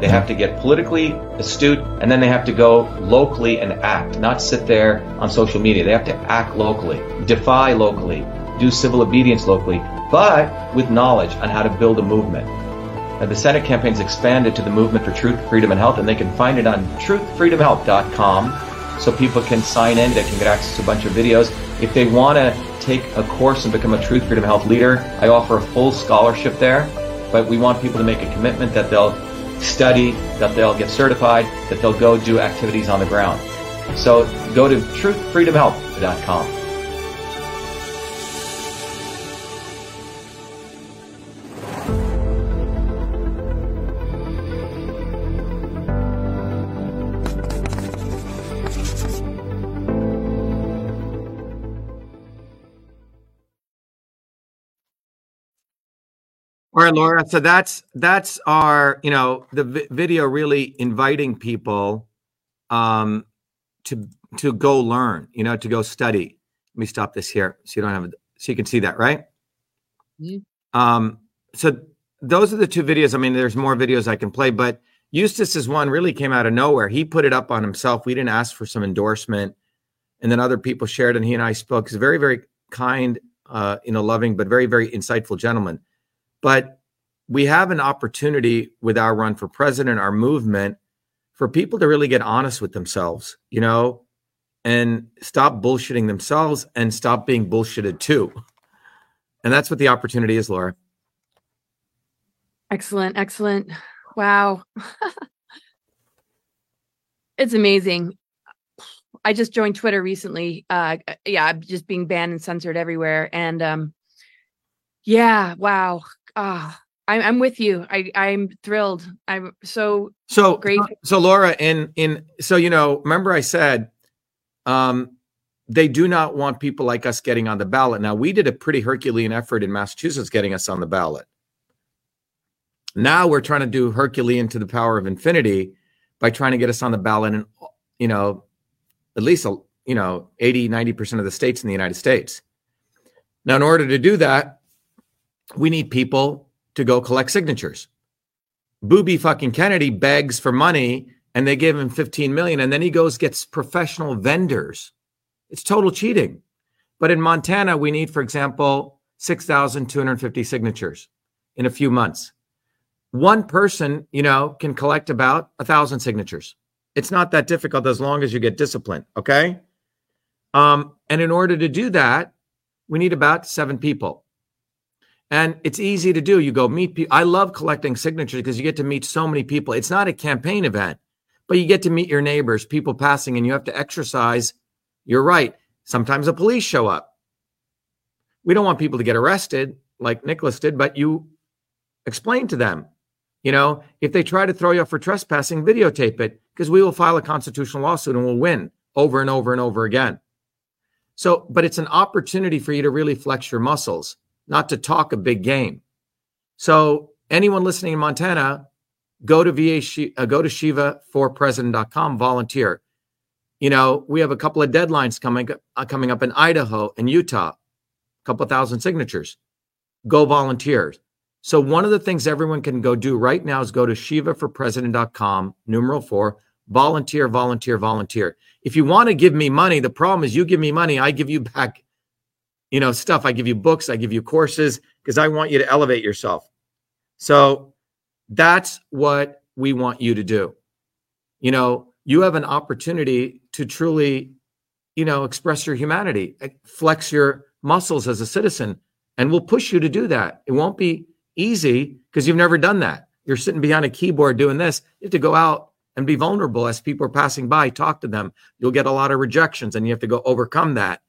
They have to get politically astute and then they have to go locally and act, not sit there on social media. They have to act locally, defy locally, do civil obedience locally, but with knowledge on how to build a movement. Now, the Senate campaign's expanded to the Movement for Truth, Freedom, and Health, and they can find it on truthfreedomhealth.com so people can sign in, they can get access to a bunch of videos. If they want to take a course and become a Truth, Freedom, Health leader, I offer a full scholarship there, but we want people to make a commitment that they'll study, that they'll get certified, that they'll go do activities on the ground. So go to truthfreedomhealth.com. right, Laura. So that's that's our, you know, the vi- video really inviting people um to to go learn, you know, to go study. Let me stop this here so you don't have so you can see that, right? Mhm. Um so those are the two videos. I mean, there's more videos I can play, but Eustace's one really came out of nowhere. He put it up on himself. We didn't ask for some endorsement. And then other people shared, and he and I spoke. He's a very, very kind, uh, you know, loving, but very, very insightful gentleman. But we have an opportunity with our run for president, our movement, for people to really get honest with themselves, you know, and stop bullshitting themselves and stop being bullshitted too. And that's what the opportunity is, Laura. Excellent, excellent. Wow. it's amazing. I just joined Twitter recently. Uh yeah, I'm just being banned and censored everywhere. And um yeah, wow. Ah, I'm I'm with you. I I'm thrilled. I'm so So Great. So Laura, in in so you know, remember I said um they do not want people like us getting on the ballot. Now we did a pretty Herculean effort in Massachusetts getting us on the ballot. Now we're trying to do Herculean to the power of infinity by trying to get us on the ballot in you know at least you know 80 90% of the states in the United States. Now in order to do that, we need people to go collect signatures. Booby fucking Kennedy begs for money and they give him 15 million and then he goes gets professional vendors. It's total cheating. But in Montana we need for example 6,250 signatures in a few months. One person, you know, can collect about a thousand signatures. It's not that difficult as long as you get disciplined, okay? Um, and in order to do that, we need about seven people. And it's easy to do. You go meet people. I love collecting signatures because you get to meet so many people. It's not a campaign event, but you get to meet your neighbors, people passing, and you have to exercise your right. Sometimes the police show up. We don't want people to get arrested like Nicholas did, but you explain to them. You know, if they try to throw you up for trespassing, videotape it because we will file a constitutional lawsuit and we'll win over and over and over again. So, but it's an opportunity for you to really flex your muscles not to talk a big game. So anyone listening in Montana, go to VA, uh, go to shivaforpresident.com, volunteer. You know, we have a couple of deadlines coming uh, coming up in Idaho and Utah, a couple thousand signatures. Go volunteer. So one of the things everyone can go do right now is go to shivaforpresident.com, numeral four, volunteer, volunteer, volunteer. If you want to give me money, the problem is you give me money, I give you back you know stuff. I give you books i give you courses because i want you to elevate yourself. So that's what we want you to do. You know you have an opportunity to truly you know express your humanity eh, flex your muscles as a citizen and we'll push you to do that. It won't be easy because you've never done that. You're sitting behind a keyboard doing this. You have to go out and be vulnerable as people are passing by talk to them. You'll get a lot of rejections and you have to go overcome that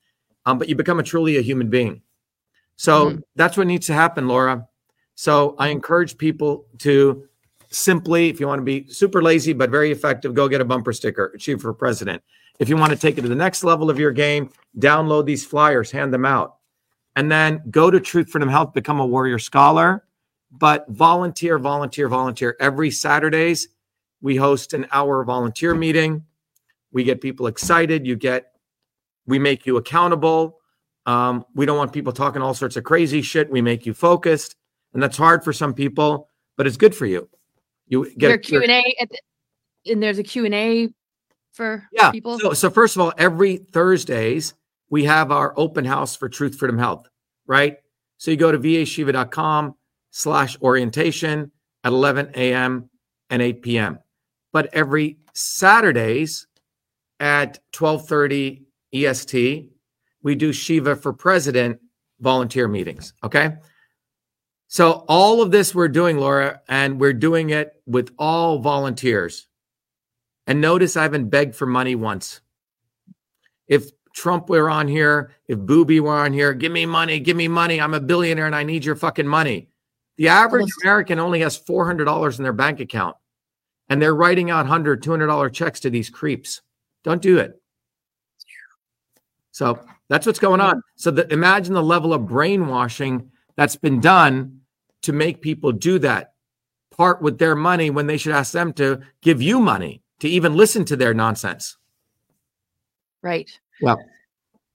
um, but you become a truly a human being. So Mhm. that's what needs to happen, Laura. So I encourage people to simply, if you want to be super lazy but very effective, go get a bumper sticker, a Shiva for president. If you want to take it to the next level of your game, download these flyers, hand them out, and then go to Truth Freedom Health, become a warrior scholar. But volunteer, volunteer, volunteer. Every Saturdays, we host an hour volunteer meeting. We get people excited. You get we make you accountable. Um, we don't want people talking all sorts of crazy shit. We make you focused. and that's hard for some people, but it's good for you. You get Q and A the, and there's a Q and A for yeah. people. So, so first of all, every Thursdays we have our open house for Truth Freedom Health, right? So you go to vashiva.com slash orientation at 11 a.m. and 8 p.m. But every Saturdays at 12:30 EST, we do Shiva for President volunteer meetings. Okay. So all of this we're doing, Laura, and we're doing it with all volunteers. And notice I haven't begged for money once. If Trump were on here, if Booby were on here, give me money, give me money. I'm a billionaire and I need your fucking money. The average American only has $400 in their bank account and they're writing out $100, $200 checks to these creeps. Don't do it. So that's what's going on. So the, imagine the level of brainwashing that's been done to make people do that, part with their money when they should ask them to give you money to even listen to their nonsense. Right. Well,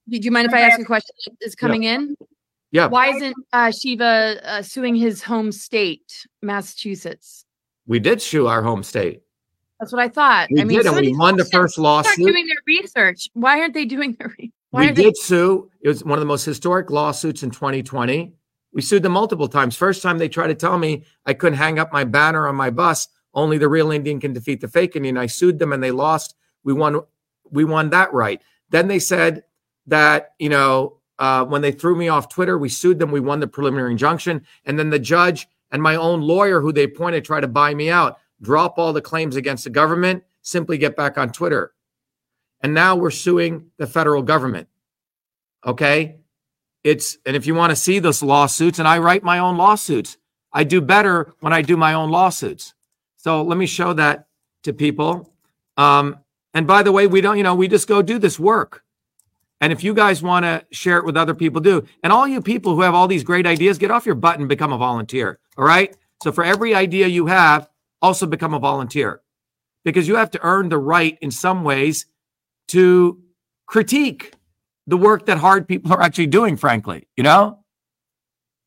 Do you mind if I ask a question that is coming in? Yeah. Why isn't uh, Shiva uh, suing his home state, Massachusetts? We did sue our home state. That's what I thought. We I mean, did, and we won the first lawsuit. doing their research. Why aren't they doing their? Re- why We aren't they- did sue. It was one of the most historic lawsuits in 2020. We sued them multiple times. First time they tried to tell me I couldn't hang up my banner on my bus. Only the real Indian can defeat the fake Indian. I sued them and they lost. We won. We won that right. Then they said that you know uh, when they threw me off Twitter, we sued them. We won the preliminary injunction, and then the judge and my own lawyer, who they appointed, tried to buy me out. Drop all the claims against the government. Simply get back on Twitter. And now we're suing the federal government. Okay. It's, and if you want to see those lawsuits, and I write my own lawsuits, I do better when I do my own lawsuits. So let me show that to people. Um, and by the way, we don't, you know, we just go do this work. And if you guys want to share it with other people, do. And all you people who have all these great ideas, get off your butt and become a volunteer. All right. So for every idea you have, also become a volunteer because you have to earn the right in some ways to critique the work that hard people are actually doing, frankly, you know?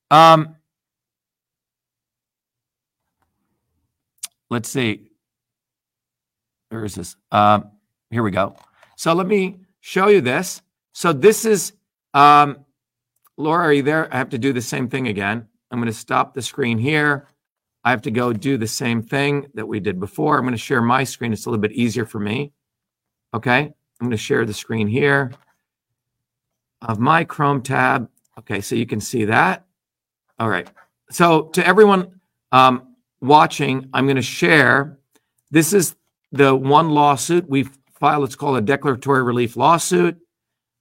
Um, let's see. Where is this? Um, here we go. So let me show you this. So this is, um, Laura, are you there? I have to do the same thing again. I'm going to stop the screen here. I have to go do the same thing that we did before. I'm going to share my screen. It's a little bit easier for me. Okay. I'm going to share the screen here of my Chrome tab. Okay. So you can see that. All right. So to everyone um, watching, I'm going to share. This is the one lawsuit we filed. It's called a declaratory relief lawsuit,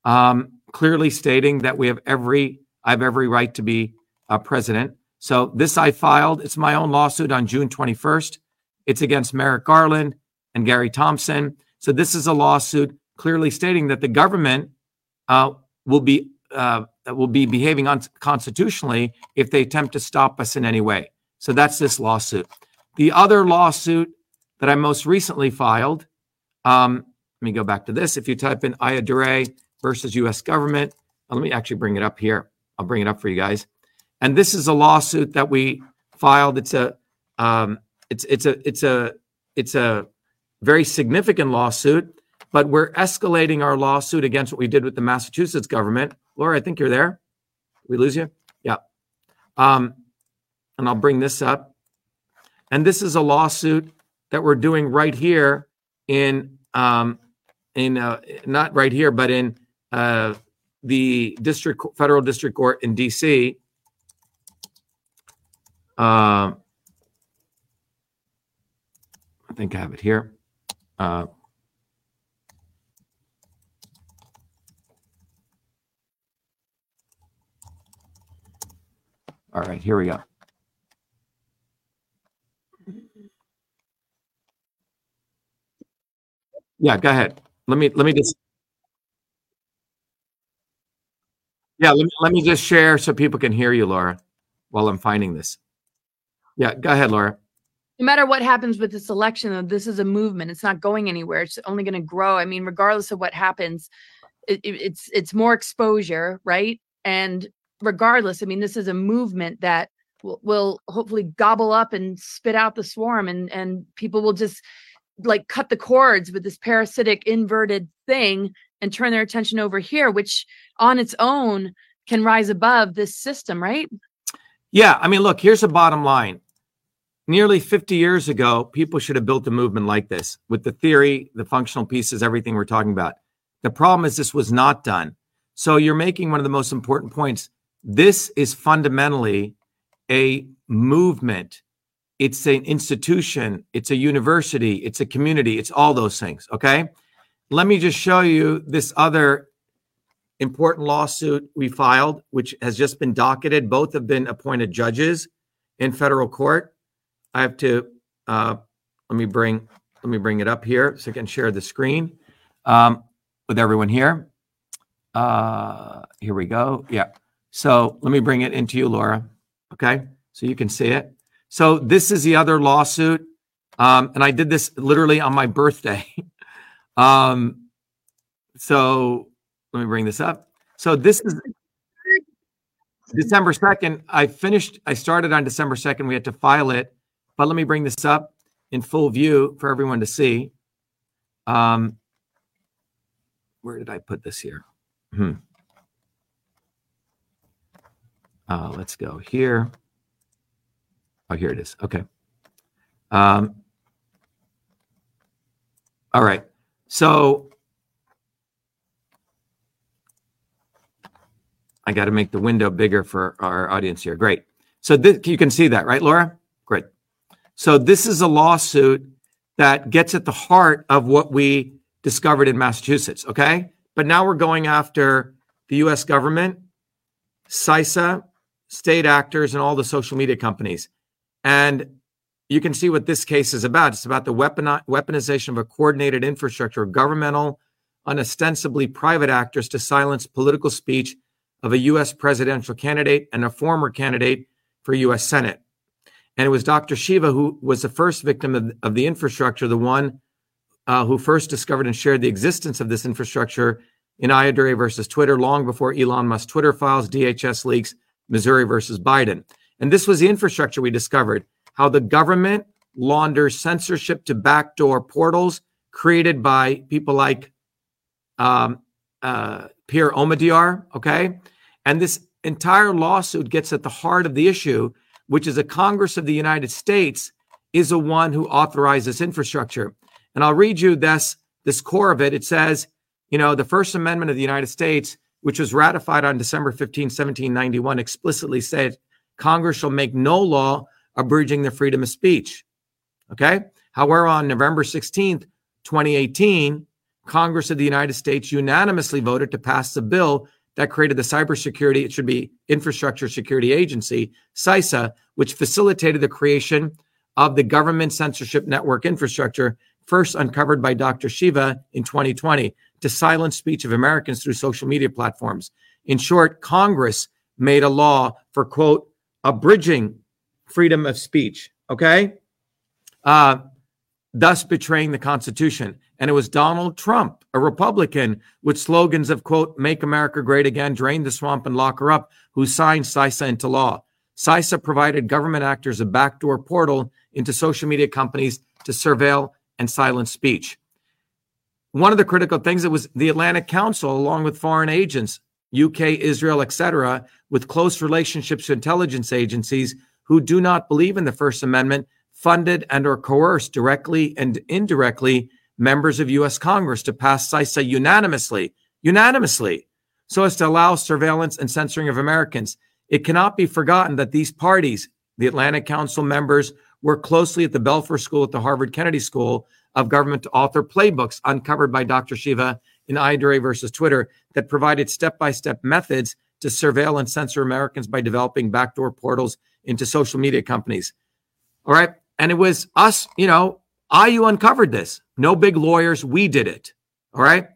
um, clearly stating that we have every, I have every right to be uh, president. So this I filed. It's my own lawsuit on June 21st. It's against Merrick Garland and Gary Thompson. So this is a lawsuit clearly stating that the government uh, will be uh, will be behaving unconstitutionally if they attempt to stop us in any way. So that's this lawsuit. The other lawsuit that I most recently filed. Um, let me go back to this. If you type in Ayyadurai versus U.S. government, uh, let me actually bring it up here. I'll bring it up for you guys. And this is a lawsuit that we filed. It's a um, it's it's a it's a it's a very significant lawsuit, but we're escalating our lawsuit against what we did with the Massachusetts government. Laura, I think you're there. We lose you? Yeah. Um, and I'll bring this up. And this is a lawsuit that we're doing right here in um, in uh, not right here, but in uh, the district federal district court in D.C. Uh, I think I have it here. Uh, all right, here we go. Yeah, go ahead. Let me let me just Yeah, let me, let me just share so people can hear you, Laura, while I'm finding this. Yeah, go ahead, Laura. no matter what happens with this election, though, this is a movement. It's not going anywhere. It's only going to grow. I mean, regardless of what happens, it, it- it's it's more exposure, right? And regardless, I mean, this is a movement that will, will hopefully gobble up and spit out the swarm and and people will just like cut the cords with this parasitic inverted thing and turn their attention over here which on its own can rise above this system right Yeah, I mean, look, here's the bottom line. Nearly 50 years ago, people should have built a movement like this with the theory, the functional pieces, everything we're talking about. The problem is this was not done. So you're making one of the most important points. This is fundamentally a movement. It's an institution, it's a university, it's a community, it's all those things. Okay. Let me just show you this other important lawsuit we filed, which has just been docketed. Both have been appointed judges in federal court. I have to uh, let me bring let me bring it up here so I can share the screen um, with everyone here. Uh, here we go. Yeah. So let me bring it into you, Laura. Okay, so you can see it. So this is the other lawsuit, um, and I did this literally on my birthday. um, so let me bring this up. So this is December 2nd. I finished, I started on December 2nd. We had to file it, but let me bring this up in full view for everyone to see. Um, where did I put this here? Hmm. Uh, let's go here. Oh, here it is. Okay. Um, all right. So I got to make the window bigger for our audience here. Great. So this, you can see that, right, Laura? Great. So this is a lawsuit that gets at the heart of what we discovered in Massachusetts. Okay. But now we're going after the US government, CISA, state actors, and all the social media companies. And you can see what this case is about. It's about the weaponization of a coordinated infrastructure of governmental, unostensibly private actors to silence political speech of a U.S. presidential candidate and a former candidate for U.S. Senate. And it was Dr. Shiva who was the first victim of, of the infrastructure, the one uh, who first discovered and shared the existence of this infrastructure in Ayyadurai versus Twitter long before Elon Musk Twitter files, DHS leaks, Missouri versus Biden. And this was the infrastructure we discovered how the government launders censorship to backdoor portals created by people like um, uh, Pierre Omidyar, okay? And this entire lawsuit gets at the heart of the issue, which is a Congress of the United States is the one who authorizes this infrastructure. And I'll read you this, this core of it. It says, you know, the First Amendment of the United States, which was ratified on December 15, 1791, explicitly said Congress shall make no law abridging the freedom of speech. Okay. However, on November 16th, 2018, Congress of the United States unanimously voted to pass the bill that created the cybersecurity, it should be Infrastructure Security Agency, CISA, which facilitated the creation of the government censorship network infrastructure, first uncovered by Dr. Shiva in 2020 to silence speech of Americans through social media platforms. In short, Congress made a law for, quote, abridging freedom of speech, okay? Uh, thus betraying the Constitution. And it was Donald Trump, a Republican with slogans of, quote, make America great again, drain the swamp and lock her up, who signed CISA into law. CISA provided government actors a backdoor portal into social media companies to surveil and silence speech. One of the critical things that was the Atlantic Council, along with foreign agents, UK, Israel, etc., with close relationships to intelligence agencies who do not believe in the First Amendment, funded and or coerced directly and indirectly members of U.S. Congress to pass CISA unanimously, unanimously, so as to allow surveillance and censoring of Americans. It cannot be forgotten that these parties, the Atlantic Council members, work closely at the Belfer School at the Harvard Kennedy School of Government author playbooks uncovered by Dr. Shiva in Ayyadurai versus Twitter that provided step by step methods to surveil and censor Americans by developing backdoor portals into social media companies. All right. And it was us, you know, IU uncovered this. No big lawyers. We did it. All right.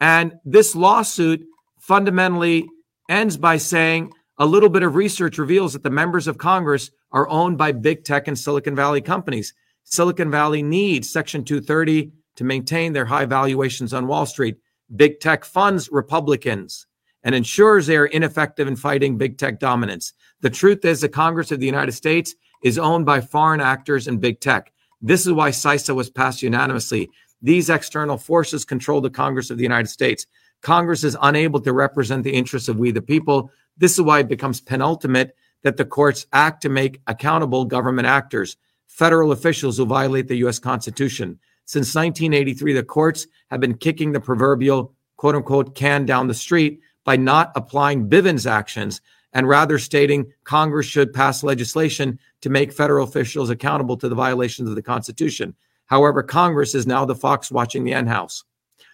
And this lawsuit fundamentally ends by saying a little bit of research reveals that the members of Congress are owned by big tech and Silicon Valley companies. Silicon Valley needs Section 230 to maintain their high valuations on Wall Street. Big tech funds Republicans and ensures they are ineffective in fighting big tech dominance. The truth is, the Congress of the United States is owned by foreign actors and big tech. This is why CISA was passed unanimously. These external forces control the Congress of the United States. Congress is unable to represent the interests of we the people. This is why it becomes penultimate that the courts act to make accountable government actors, federal officials who violate the US Constitution. Since 1983, the courts have been kicking the proverbial quote unquote can down the street by not applying Bivens actions and rather stating Congress should pass legislation to make federal officials accountable to the violations of the Constitution. However, Congress is now the fox watching the henhouse.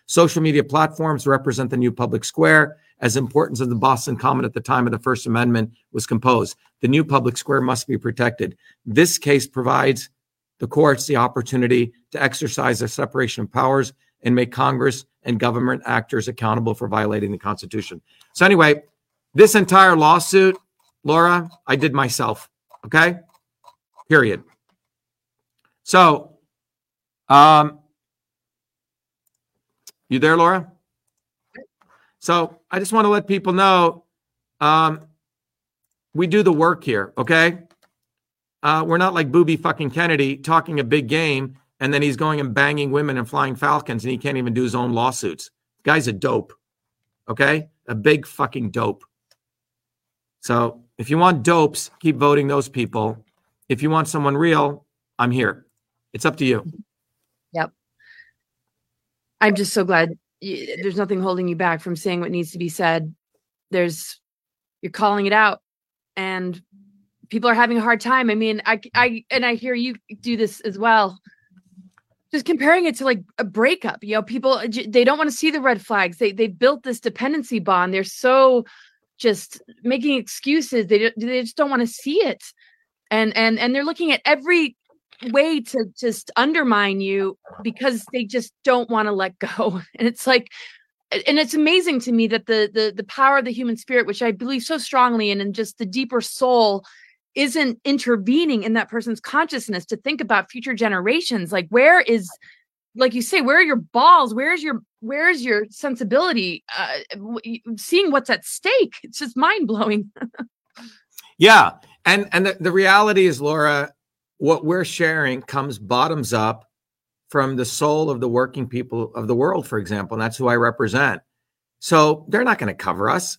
Social media platforms represent the new public square, as important as the Boston Common at the time of the First Amendment was composed. The new public square must be protected. This case provides the courts the opportunity to exercise their separation of powers and make Congress and government actors accountable for violating the Constitution. So, anyway, this entire lawsuit, Laura, I did myself. Okay. Period. So, um, you there, Laura? So I just want to let people know um, we do the work here, okay? Uh, we're not like Booby fucking Kennedy talking a big game and then he's going and banging women and flying falcons and he can't even do his own lawsuits. Guy's a dope, okay? A big fucking dope. So if you want dopes, keep voting those people. If you want someone real, I'm here. It's up to you. Yep. I'm just so glad there's nothing holding you back from saying what needs to be said. There's you're calling it out and people are having a hard time. I mean, I I and I hear you do this as well. Just comparing it to like a breakup, you know, people uh, they don't want to see the red flags. They they built this dependency bond. They're so just making excuses. They they just don't want to see it. And and and they're looking at every way to just undermine you because they just don't want to let go. And it's like and it's amazing to me that the the the power of the human spirit which i believe so strongly in and just the deeper soul isn't intervening in that person's consciousness to think about future generations. Like where is like you say where are your balls? Where's your where's your sensibility? Uh seeing what's at stake it's just mind-blowing. Yeah. And and the, the reality is, Laura, what we're sharing comes bottoms up from the soul of the working people of the world, for example. And that's who I represent. So they're not going to cover us.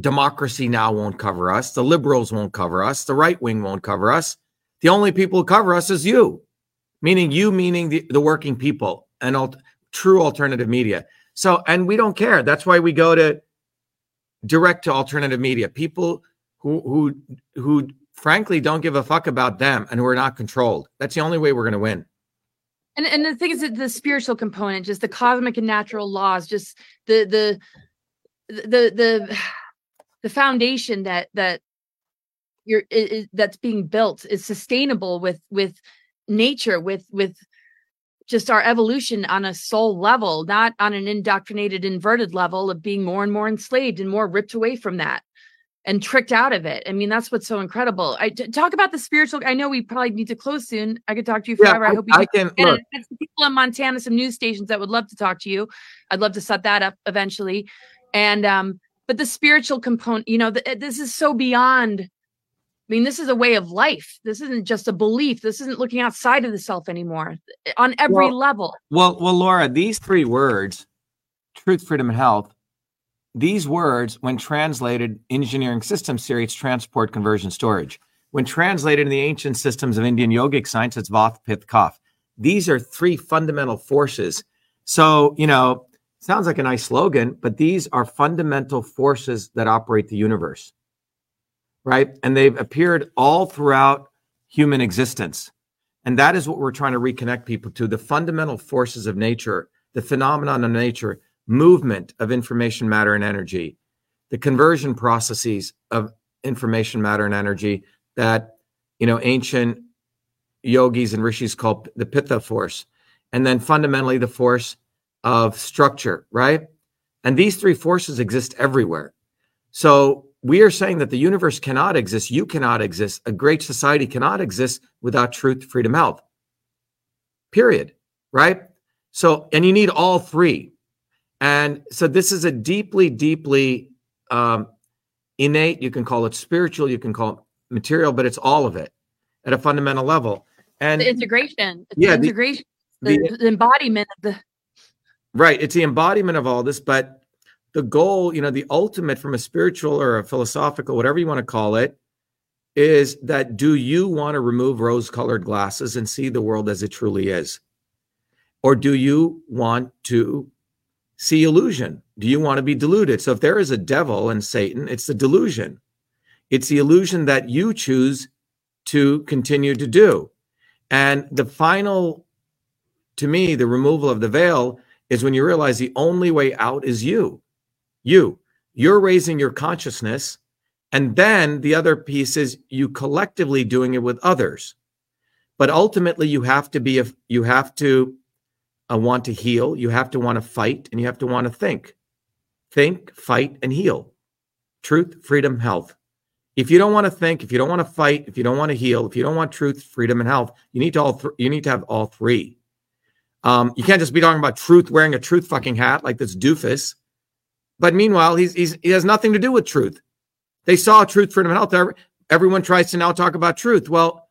Democracy now won't cover us. The liberals won't cover us. The right wing won't cover us. The only people who cover us is you, meaning you, meaning the, the working people and al- true alternative media. So, and we don't care. That's why we go to direct to alternative media. People who who who frankly don't give a fuck about them and who are not controlled. That's the only way we're going to win. and and the thing is that the spiritual component just the cosmic and natural laws just the the the the the foundation that that you're that's being built is sustainable with with nature with with just our evolution on a soul level not on an indoctrinated inverted level of being more and more enslaved and more ripped away from that and tricked out of it i mean that's what's so incredible i t- talk about the spiritual i know we probably need to close soon i could talk to you Yeah, forever i, I, hope you I can look. people in Montana, some news stations that would love to talk to you. I'd love to set that up eventually. And um, but the spiritual component, you know, th- this is so beyond. I mean, this is a way of life. This isn't just a belief. This isn't looking outside of the self anymore on every Well- level. Well, well, Laura, these three words, truth, freedom, and health, these words, when translated engineering systems it's transport, conversion, storage. When translated in the ancient systems of Indian yogic science, it's Vath, Pith, Kaph. These are three fundamental forces. So, you know, sounds like a nice slogan, but these are fundamental forces that operate the universe, right? And they've appeared all throughout human existence. And that is what we're trying to reconnect people to the fundamental forces of nature, the phenomenon of nature, movement of information, matter, and energy, the conversion processes of information, matter, and energy that, you know, ancient yogis and rishis call the pitta force. And then fundamentally the force of structure, right? And these three forces exist everywhere. So we are saying that the universe cannot exist, you cannot exist, a great society cannot exist without truth, freedom, health. Period. Right? So, and you need all three. And so this is a deeply, deeply um, innate, you can call it spiritual, you can call it material, but it's all of it at a fundamental level. And the integration. It's Yeah, the the- integration, the, the- the embodiment of the Right. It's the embodiment of all this, but the goal, you know, the ultimate from a spiritual or a philosophical, whatever you want to call it, is that do you want to remove rose colored glasses and see the world as it truly is? Or do you want to see illusion? Do you want to be deluded? So if there is a devil and Satan, it's the delusion. It's the illusion that you choose to continue to do. And the final, to me, the removal of the veil is when you realize the only way out is you. You. You're raising your consciousness. And then the other piece is you collectively doing it with others. But ultimately, you have to be, you have to uh, want to heal, you have to want to fight, and you have to want to think. Think, fight, and heal. Truth, freedom, health. If you don't want to think, if you don't want to fight, if you don't want to heal, if you don't want truth, freedom, and health, you need to all th- you need to have all three. Um, you can't just be talking about truth wearing a truth fucking hat like this doofus. But meanwhile, he's, he's he has nothing to do with truth. They saw truth, freedom, and health. Everyone tries to now talk about truth. Well,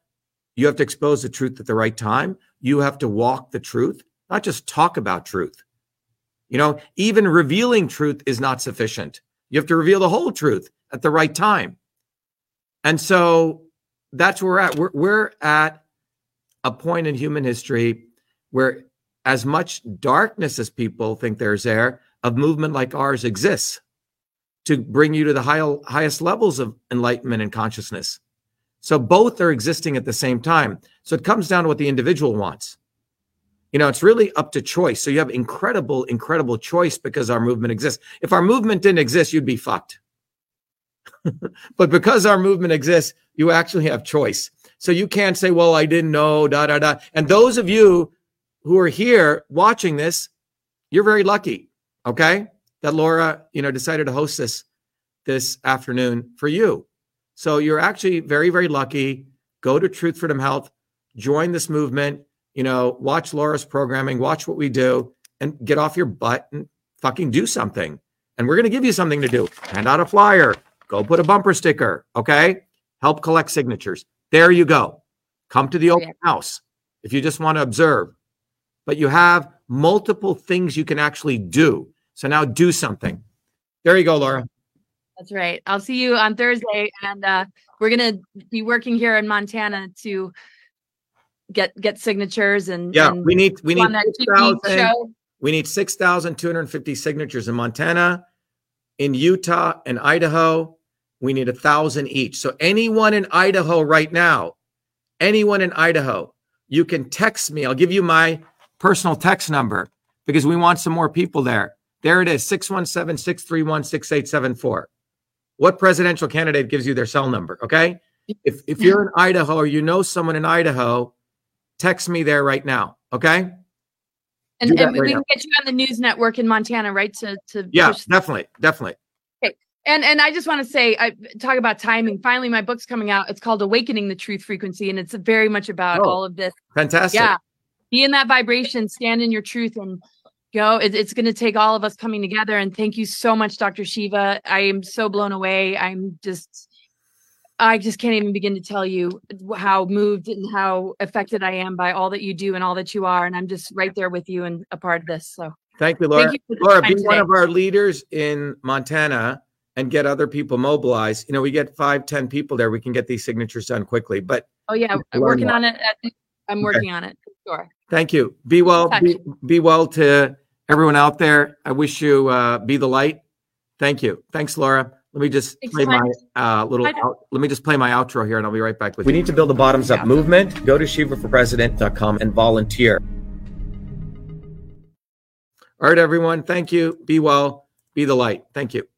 you have to expose the truth at the right time. You have to walk the truth, not just talk about truth. You know, even revealing truth is not sufficient. You have to reveal the whole truth at the right time. And so that's where we're at. We're, we're at a point in human history where, as much darkness as people think there's there, a movement like ours exists to bring you to the high, highest levels of enlightenment and consciousness. So both are existing at the same time. So it comes down to what the individual wants. You know, it's really up to choice. So you have incredible, incredible choice because our movement exists. If our movement didn't exist, you'd be fucked. but because our movement exists, you actually have choice. So you can't say, well, I didn't know, da, da, da. And those of you who are here watching this, you're very lucky. Okay. That Laura, you know, decided to host this this afternoon for you. So you're actually very, very lucky. Go to Truth Freedom Health, join this movement, you know, watch Laura's programming, watch what we do, and get off your butt and fucking do something. And we're going to give you something to do. Hand out a flyer, go put a bumper sticker, okay? Help collect signatures. There you go. Come to the open house if you just want to observe. But you have multiple things you can actually do. So now do something. There you go, Laura. That's right. I'll see you on Thursday, and uh, we're gonna be working here in Montana to get get signatures and Yeah, and we need we need on that six TV thousand. show. We need six thousand two hundred fifty signatures in Montana, in Utah, and Idaho. We need a thousand each. So anyone in Idaho right now, anyone in Idaho, you can text me. I'll give you my personal text number because we want some more people there. There it is 617 631 6874. What presidential candidate gives you their cell number? Okay. If, if you're in Idaho or you know someone in Idaho, text me there right now. Okay. And, and we right can get you on the news network in Montana, right? To to Yeah, push definitely. Definitely. And and I just want to say, I talk about timing. Finally, my book's coming out. It's called Awakening the Truth Frequency, and it's very much about Oh, all of this. Fantastic. Yeah, be in that vibration, stand in your truth, and go. It, it's going to take all of us coming together. And thank you so much, Dr. Shiva. I am so blown away. I'm just, I just can't even begin to tell you how moved and how affected I am by all that you do and all that you are. And I'm just right there with you and a part of this. So Thank you, Laura. Thank you Laura, be one of our leaders in Montana and get other people mobilized. You know, we get five, ten people there. We can get these signatures done quickly. But Oh yeah, I'm working more. on it. At, I'm working on it. Sure. thank you. Be well. Be, be well to everyone out there. I wish you uh, be the light. Thank you. Thanks, Laura. Let me just Thanks, play my uh, little. Out, let me just play my outro here, and I'll be right back with you. We need to build a bottoms up movement. Go to shivaforpresident.com and volunteer. All right, everyone. Thank you. Be well. Be the light. Thank you.